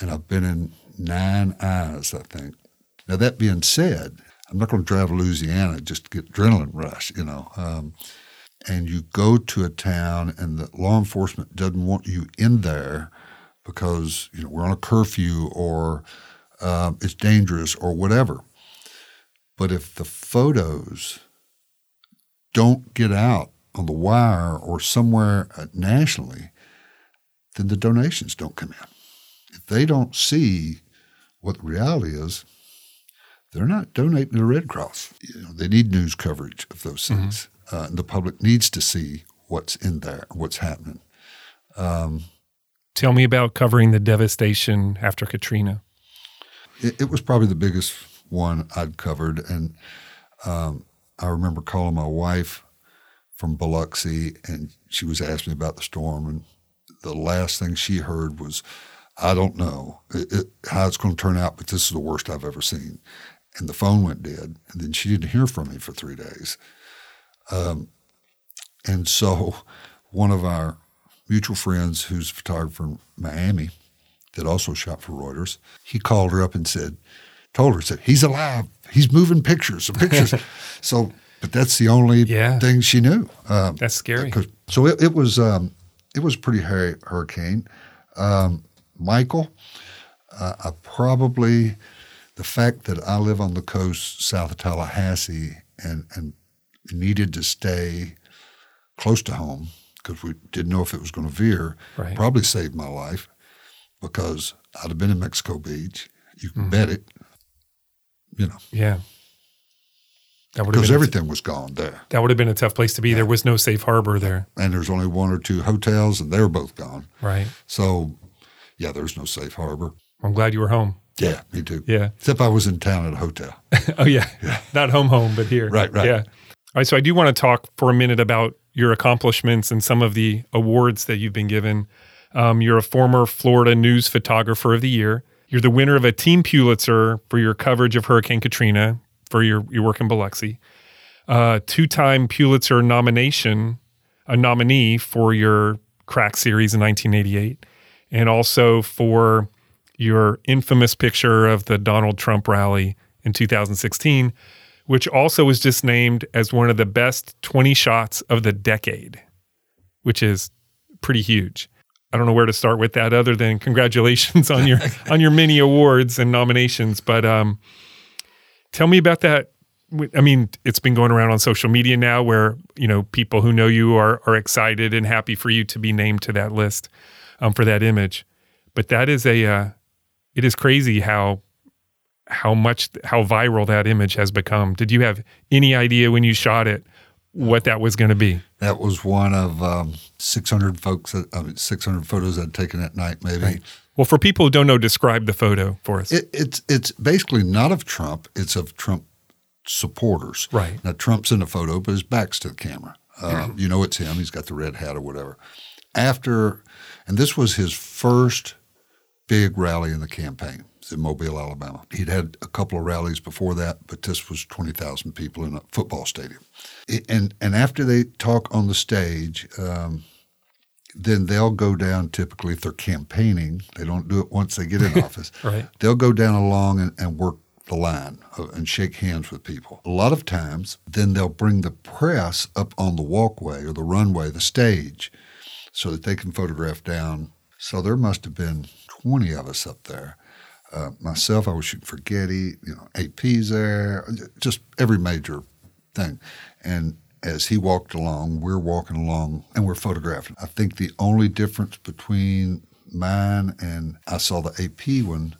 and I've been in nine eyes, I think. Now that being said, I'm not going to drive to Louisiana just to get adrenaline rush, you know. Um, and you go to a town, and the law enforcement doesn't want you in there because you know we're on a curfew or um, it's dangerous or whatever. But if the photos don't get out on the wire or somewhere uh, nationally, then the donations don't come in. If they don't see what the reality is, they're not donating to the Red Cross. You know, they need news coverage of those things. Uh, and the public needs to see what's in there, what's happening. Tell me about covering the devastation after Katrina. it, it was probably the biggest one I'd covered. And um, I remember calling my wife from Biloxi, and she was asking me about the storm. And the last thing she heard was, I don't know it, it, how it's going to turn out, but this is the worst I've ever seen. And the phone went dead. And then she didn't hear from me for three days. Um, and so one of our mutual friends, who's a photographer in Miami, that also shot for Reuters, he called her up and said, told her, said, he's alive. He's moving pictures, pictures. so, but that's the only Yeah. thing she knew. Um, That's scary. so it, it was um, it was a pretty hairy hurricane. Um, Michael, uh, I probably the fact that I live on the coast south of Tallahassee and and needed to stay close to home because we didn't know if it was going to veer. Right. Probably saved my life because I'd have been in Mexico Beach. You Mm-hmm. can bet it. You know, Yeah. That would have because everything was gone there, that would have been a tough place to be. There was no safe harbor there. and there's only one or two hotels, and they're both gone. Right. So, yeah, there's no safe harbor. I'm glad you were home. Yeah, me too. Yeah. Except I was in town at a hotel. oh yeah. Not home home, but here. Right, right. Yeah. All right. So I do want to talk for a minute about your accomplishments and some of the awards that you've been given. Um, you're a former Florida News Photographer of the Year. You're the winner of a Team Pulitzer for your coverage of Hurricane Katrina for your, your work in Biloxi. Uh, two-time Pulitzer nomination, a nominee for your Crack series in 1988, and also for your infamous picture of the Donald Trump rally in 2016, which also was just named as one of the best 20 shots of the decade, which is pretty huge. I don't know where to start with that other than congratulations on your on your many awards and nominations, but um tell me about that I mean, it's been going around on social media now where, you know, people who know you are are excited and happy for you to be named to that list um, for that image. But that is a uh, it is crazy how how much how viral that image has become. Did you have any idea when you shot it what that was going to be? That was one of um, 600 folks, that, I mean, 600 photos I'd taken that night, maybe. Well, for people who don't know, describe the photo for us. It, it's it's basically not of Trump; it's of Trump supporters. Right. now, Trump's in the photo, but his back's to the camera. Uh, you know, it's him. He's got the red hat or whatever. After, and this was his first big rally in the campaign. In Mobile, Alabama. He'd had a couple of rallies before that, but this was twenty thousand people in a football stadium. And and after they talk on the stage. Um, then they'll go down typically if they're campaigning. They don't do it once they get in office. Right. They'll go down along and, and work the line uh, and shake hands with people. A lot of times, then they'll bring the press up on the walkway or the runway, the stage, so that they can photograph down. So there must have been 20 of us up there. Uh, myself, I was shooting for Getty, you know, AP's there, just every major thing. And as he walked along, we're walking along and we're photographing. I think the only difference between mine and I saw the AP one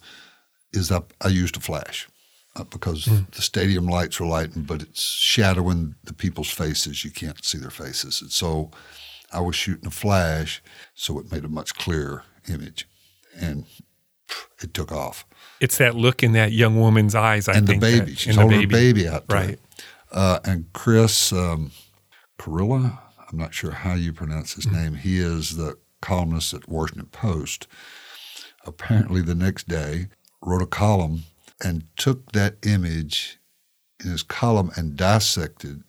is I, I used a flash uh, because the stadium lights are lighting, but it's shadowing the people's faces. You can't see their faces. And so I was shooting a flash, so it made a much clearer image. And it took off. It's that look in that young woman's eyes. I and the think baby. that- She's and the holding her baby out there. Right. Uh, and Chris um, Carilla, I'm not sure how you pronounce his Mm-hmm. name. He is the columnist at Washington Post. Apparently, the next day, wrote a column and took that image in his column and dissected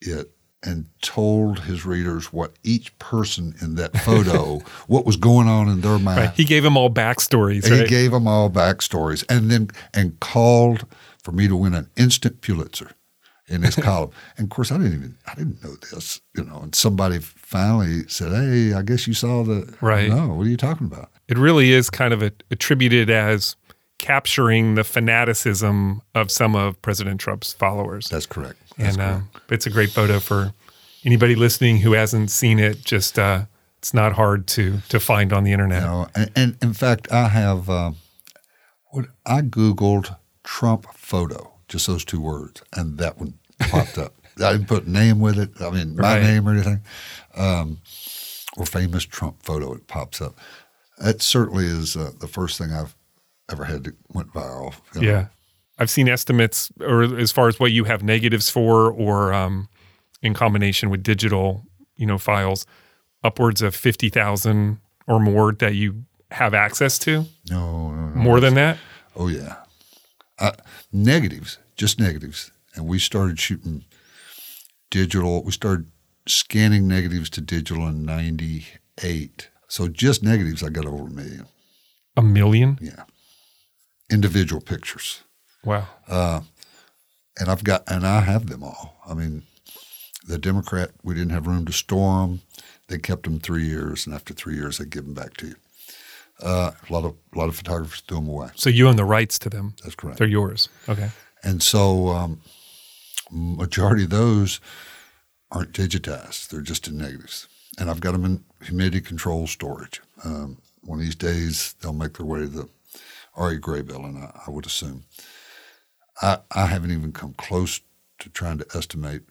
it and told his readers what each person in that photo, what was going on in their mind. Right. He gave them all backstories. Right. he gave them all backstories, and then and called for me to win an instant Pulitzer in his column. And of course, I didn't even I didn't know this, you know. And somebody finally said, "Hey, I guess you saw the Right. No, what are you talking about? it really is kind of a, attributed as capturing the fanaticism of some of President Trump's followers. That's correct. That's and correct. uh, it's a great photo for anybody listening who hasn't seen it. Just uh, it's not hard to to find on the internet. You know, and, and in fact, I have uh, what I googled Trump photo, just those two words, and that one popped up. I didn't put name with it. I mean, my Right. name or anything, um, or famous Trump photo. It pops up. That certainly is uh, the first thing I've ever had that went viral. you know. Yeah. I've seen estimates or as far as what you have negatives for or um, in combination with digital, you know, files, upwards of 50,000 or more that you have access to. No, no, no. More than that? Oh yeah, uh, negatives, just negatives, and we started shooting digital. We started scanning negatives to digital in 98. So just negatives, I got over a million. A million? Yeah. Individual pictures. Wow. And I've got, and I have them all. I mean, the Democrat, we didn't have room to store them. They kept them three years, and after three years, they give them back to you. Uh, a lot of a lot of photographers threw them away. So you own the rights to them. That's correct. They're yours. Okay. And so, um, majority of those aren't digitized; they're just in negatives. And I've got them in humidity control storage. Um, one of these days, they'll make their way to the RA Gray building. I, I would assume. I, I haven't even come close to trying to estimate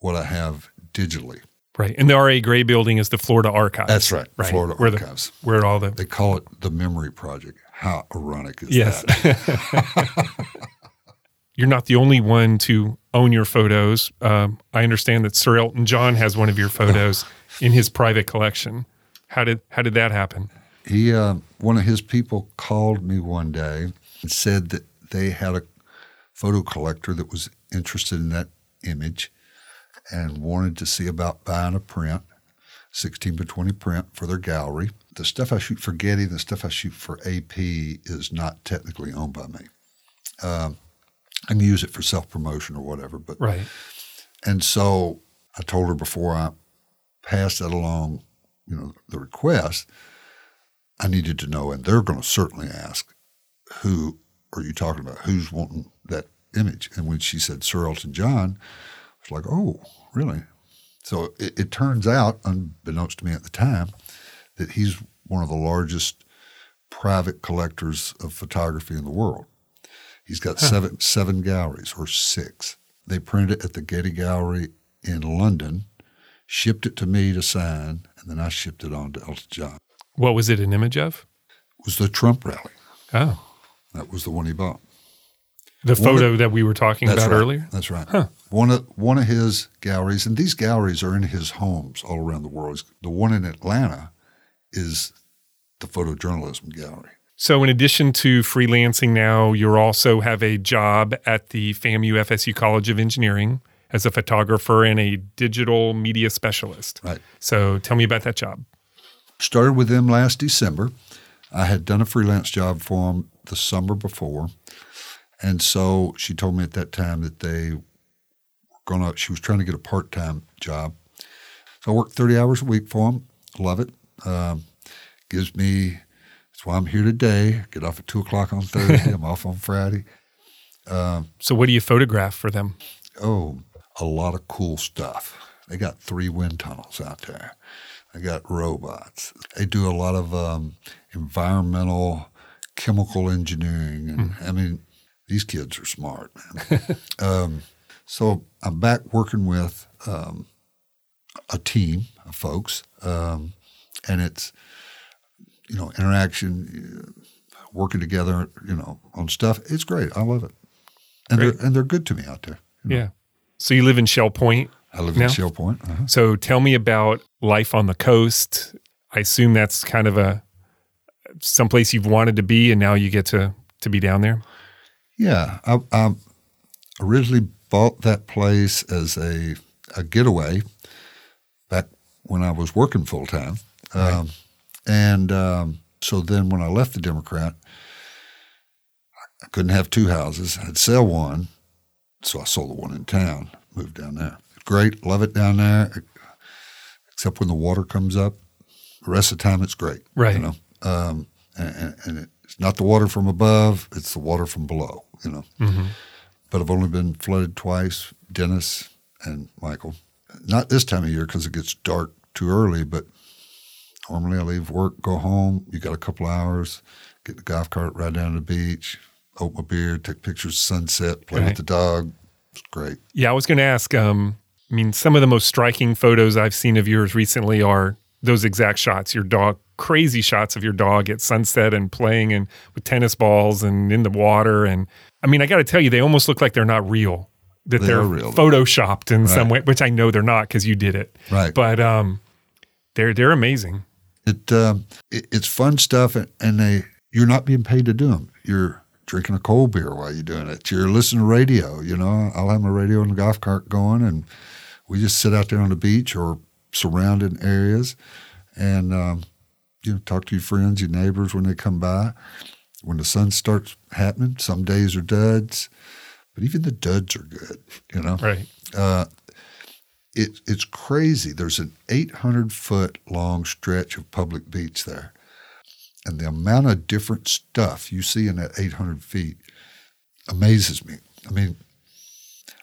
what I have digitally. Right. And the RA Gray building is the Florida Archives. That's right, Right. Florida where Archives. The, where all the They call it the Memory Project. How ironic is Yes. that? You're not the only one to own your photos. Um, I understand that Sir Elton John has one of your photos in his private collection. How did how did that happen? He, uh, one of his people called me one day and said that they had a photo collector that was interested in that image and wanted to see about buying a print, 16 by 20 print for their gallery. The stuff I shoot for Getty, the stuff I shoot for AP is not technically owned by me. Um, I can use it for self promotion or whatever, but Right. and so I told her before I passed that along, you know, the request, I needed to know, and they're going to certainly ask, who are you talking about? Who's wanting that image? And when she said Sir Elton John, I was like, oh, really? So it, it turns out, unbeknownst to me at the time, that he's one of the largest private collectors of photography in the world. He's got seven seven galleries or six. They printed it at the Getty Gallery in London, shipped it to me to sign, and then I shipped it on to Elton John. What was it an image of? It was the Trump rally. Oh. That was the one he bought. The One photo that we were talking about right. earlier? That's right. One of one of his galleries, and these galleries are in his homes all around the world. The one in Atlanta is the photojournalism gallery. So, in addition to freelancing now, you also have a job at the FAMU FSU College of Engineering as a photographer and a digital media specialist. Right. So, tell me about that job. Started with them last December. I had done a freelance job for them the summer before. And so she told me at that time that they were going to, she was trying to get a part time job. So I worked 30 hours a week for them. Love it. Um, gives me, that's why I'm here today. Get off at 2 o'clock on Thursday. I'm off on Friday. So, what do you photograph for them? Oh, a lot of cool stuff. They got three wind tunnels out there. They got robots. They do a lot of um, environmental, chemical engineering, and I mean, these kids are smart, man. um, so I'm back working with um, a team of folks, um, and it's you know interaction, uh, working together, you know, on stuff. It's great. I love it, and Great. they're and they're good to me out there. Yeah. So, you live in Shell Point. I live now? in Shell Point. Uh-huh. So, tell me about life on the coast. I assume that's kind of a someplace you've wanted to be, and now you get to to be down there. Yeah, I, I originally bought that place as a a getaway back when I was working full time, um, and um, so then when I left the Democrat, I couldn't have two houses. I'd sell one, so I sold the one in town. Moved down there. Great, love it down there, except when the water comes up. The rest of the time, it's great. Right. You know, um, and, and- it's not the water from above; it's the water from below. You know. But I've only been flooded twice. Dennis and Michael. Not this time of year because it gets dark too early. But normally I leave work, go home. You got a couple hours. Get the golf cart, ride down to the beach, open my beer, take pictures of sunset, play Right. with the dog. It's great. Yeah, I was going to ask. Um, I mean, some of the most striking photos I've seen of yours recently are those exact shots. Your dog, crazy shots of your dog at sunset and playing and with tennis balls and in the water. And I mean, I got to tell you, they almost look like they're not real. That They are real. photoshopped in some way, which I know they're not because you did it. Right. But um, they're they're amazing. It, um, it it's fun stuff, and, and they you're not being paid to do them. You're drinking a cold beer while you're doing it. You're listening to radio. You know, I'll have my radio in the golf cart going, and we just sit out there on the beach or surrounding areas, and um, you know talk to your friends, your neighbors when they come by. When the sun starts happening, some days are duds, but even the duds are good. You know, Right. uh, it, it's crazy. There's an 800 foot long stretch of public beach there. And the amount of different stuff you see in that 800 feet amazes me. I mean,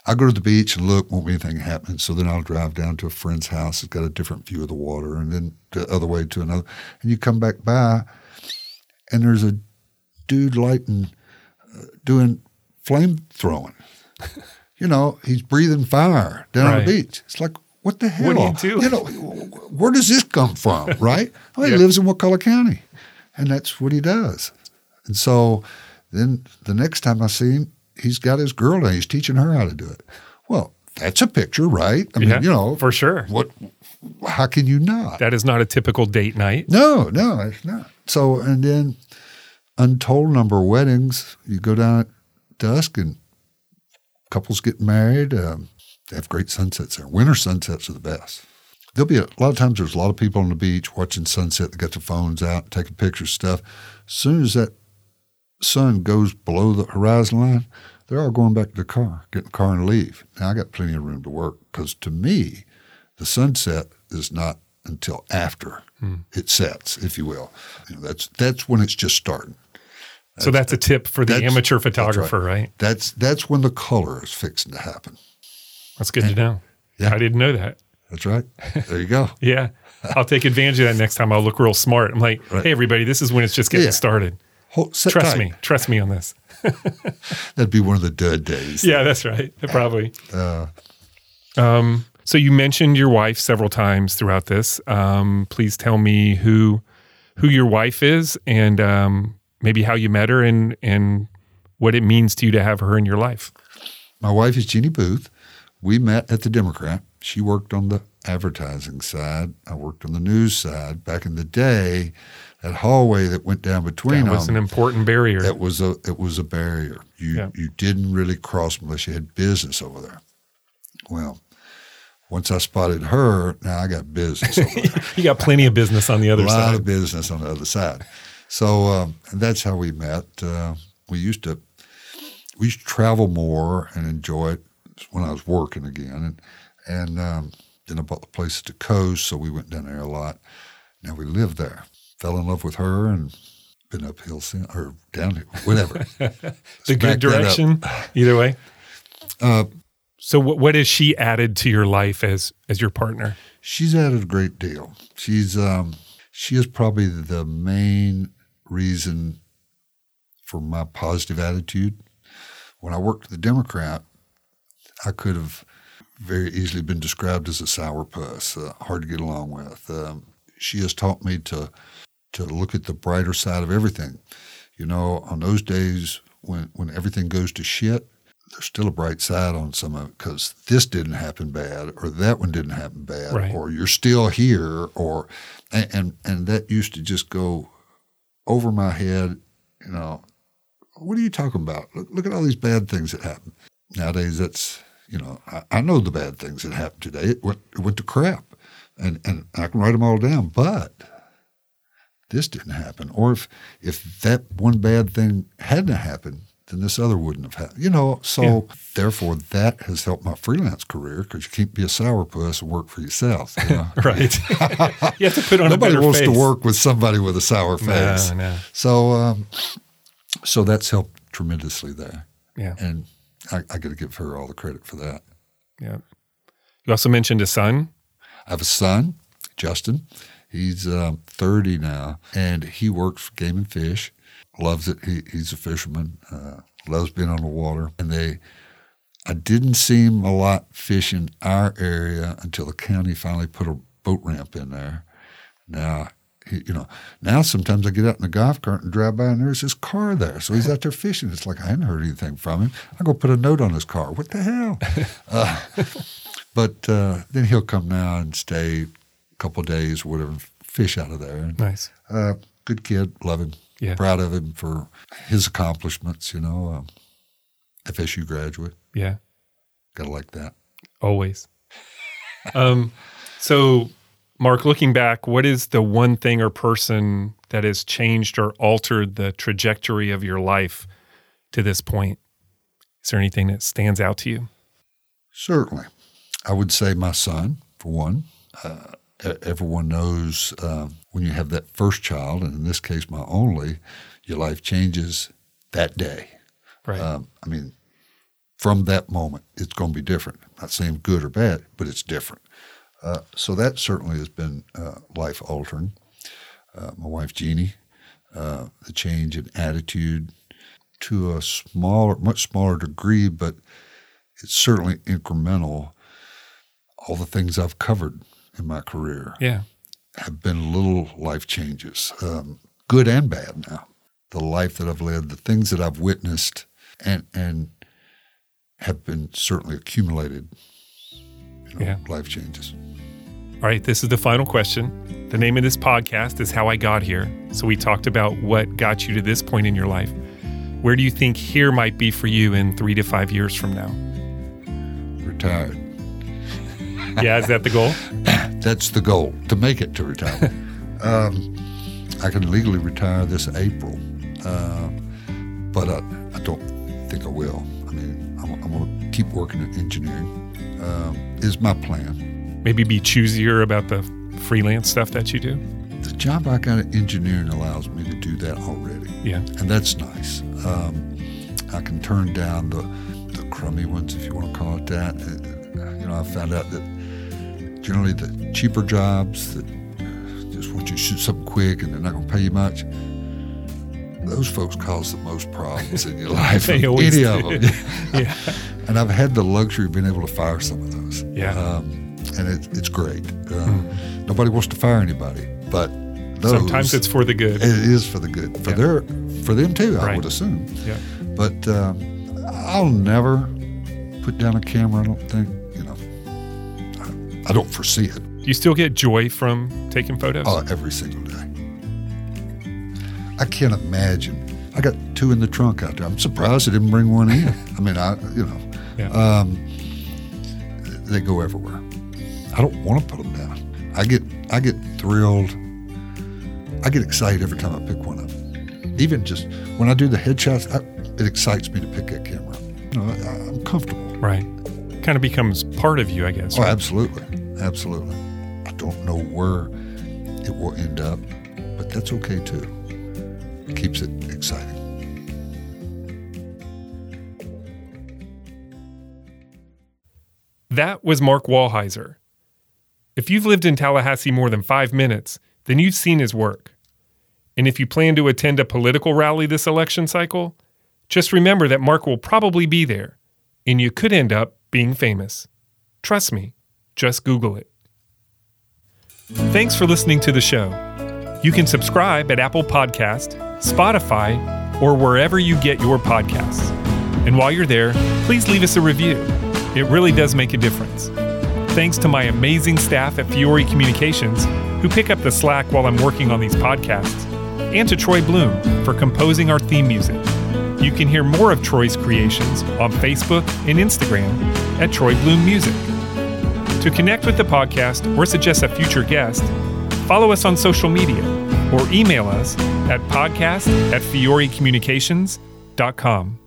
I go to the beach and look, won't be anything happening. So then I'll drive down to a friend's house that's got a different view of the water, and then the other way to another. And you come back by, and there's a dude lighting, uh, doing flame throwing. you know, he's breathing fire down on the beach. It's like, what the hell? What are you doing? You know, where does this come from, right? Well, he Yeah. lives in Wakulla County, and that's what he does. And so then the next time I see him, he's got his girl and he's teaching her how to do it. Well, that's a picture, right? I mean, Yeah, you know, for sure. what? How can you not? That is not a typical date night. No, no, it's not. So, and then untold number of weddings. You go down at dusk and couples get married. Um, they have great sunsets there. Winter sunsets are the best. There'll be a, a lot of times there's a lot of people on the beach watching sunset. They got their phones out, taking pictures, stuff. As soon as that sun goes below the horizon line, they're all going back to the car, get in the car and leave. Now I got plenty of room to work because to me, the sunset is not until after hmm. it sets, if you will. You know, that's that's when it's just starting. so that's a tip for the that's- amateur that's right. photographer, right. That's that's when the color is fixing to happen. That's good to know. Yeah. I didn't know that. That's right. There you go. Yeah. I'll take advantage of that next time. I'll look real smart. I'm like, Right. hey, everybody, this is when it's just getting Yeah. started. Hold, Trust tight. me. Trust me on this. That'd be one of the dud days. Yeah, that's right. Probably. Uh, Um, so you mentioned your wife several times throughout this. Um, please tell me who who your wife is and um, maybe how you met her and and what it means to you to have her in your life. my wife is Jeannie Booth. We met at the Democrat. She worked on the advertising side. I worked on the news side. Back in the day, that hallway that went down between That was them, an important barrier. it was a it was a barrier. You Yeah. you didn't really cross unless you had business over there. Well, once I spotted her, now I got business over there. you got plenty of business on the other a other lot side. of business on the other side. So um, that's how we met. Uh, we used to we used to travel more and enjoy it when I was working again, and and um, then I bought the place at the coast, so we went down there a lot. Now we live there. Fell in love with her and been uphill since, or downhill, whatever. the good direction, either way. uh, So what what has she added to your life as as your partner? She's added a great deal. She's um, she is probably the main reason for my positive attitude. When I worked for the Democrat, I could have very easily been described as a sourpuss, uh, hard to get along with. Um, she has taught me to to look at the brighter side of everything. You know, on those days when when everything goes to shit, there's still a bright side on some of it because this didn't happen bad or that one didn't happen bad Right. or you're still here or and, and and that used to just go over my head you know what are you talking about look, look at all these bad things that happen nowadays that's you know I, I know the bad things that happened today it went, it went to crap and and I can write them all down but this didn't happen or if if that one bad thing hadn't happened then this other wouldn't have happened you know so Yeah. therefore that has helped my freelance career because you can't be a sourpuss and work for yourself you know? Right. you have to put on Nobody a better wants face. to work with somebody with a sour face. No, no. So, um, so that's helped tremendously there, Yeah. and I, I got to give her all the credit for that. Yeah. You also mentioned a son. I have a son, Justin. He's um, 30 now, and he works for Game and Fish. Loves it. He, he's a fisherman. Uh, loves being on the water. And they, I didn't see him a lot fishing in our area until the county finally put a boat ramp in there. Now, he, you know, now sometimes I get out in the golf cart and drive by, and there's his car there. So he's out there fishing. It's like I hadn't heard anything from him. I go put a note on his car. What the hell? uh, but uh, then he'll come now and stay couple days, whatever, fish out of there. And, Nice. uh, good kid, love him. Yeah. Proud of him for his accomplishments. You know, um, FSU graduate. Yeah. Gotta like that. Always. um, so, Mark, looking back, what is the one thing or person that has changed or altered the trajectory of your life to this point? Is there anything that stands out to you? Certainly. I would say my son, for one. Uh, everyone knows uh, when you have that first child, and in this case, my only, your life changes that day. Right. Um, I mean, from that moment, it's going to be different. I'm not saying good or bad, but it's different. Uh, so that certainly has been uh, life altering. Uh, my wife Jeannie, uh, the change in attitude to a smaller, much smaller degree, but it's certainly incremental. All the things I've covered in my career, yeah, have been little life changes, um, good and bad. Now, the life that I've led, the things that I've witnessed, and and have been certainly accumulated. You know, yeah, life changes. All right, this is the final question. The name of this podcast is How I Got Here. So we talked about what got you to this point in your life. Where do you think here might be for you in three to five years from now? Retired. yeah, is that the goal? That's the goal to make it to retirement. um, I can legally retire this April, uh, but I, I, don't think I will. I mean, I'm, I'm going to keep working in engineering. Um, is my plan maybe be choosier about the freelance stuff that you do? The job I got in engineering allows me to do that already. Yeah. And that's nice. Um, I can turn down the, the crummy ones, if you want to call it that. Uh, you know, I found out that generally the cheaper jobs that just want you to shoot something quick and they're not going to pay you much, those folks cause the most problems in your life. any do. of them. yeah. And I've had the luxury of being able to fire some of those. Yeah. Um, and it, it's great. Uh, mm. Nobody wants to fire anybody, but those, sometimes it's for the good. It is for the good for yeah. their for them too. I would assume. Yeah. But um, I'll never put down a camera. I don't think. I, don't foresee it. Do you still get joy from taking photos? Oh, every single day. I can't imagine. I got two in the trunk out there. I'm surprised I didn't bring one in. I mean, I you know, yeah. um, they go everywhere. I don't want to put them down. I get I get thrilled. I get excited every time I pick one up. Even just when I do the headshots, I, it excites me to pick that camera. You know, I, am comfortable. Right. Kind of becomes part of you, I guess. Oh, right? absolutely, absolutely. I don't know where it will end up, but that's okay too. It keeps it exciting. That was Mark Wallheiser. If you've lived in Tallahassee more than five minutes, then you've seen his work. And if you plan to attend a political rally this election cycle, just remember that Mark will probably be there, and you could end up being famous. Trust me, just Google it. Thanks for listening to the show. You can subscribe at Apple Podcast, Spotify, or wherever you get your podcasts. And while you're there, please leave us a review. It really does make a difference. Thanks to my amazing staff at Fiore Communications, who pick up the slack while I'm working on these podcasts, and to Troy Bloom for composing our theme music. You can hear more of Troy's creations on Facebook and Instagram at Troy Bloom Music. To connect with the podcast or suggest a future guest, follow us on social media or email us at podcast at fiorecommunications.com.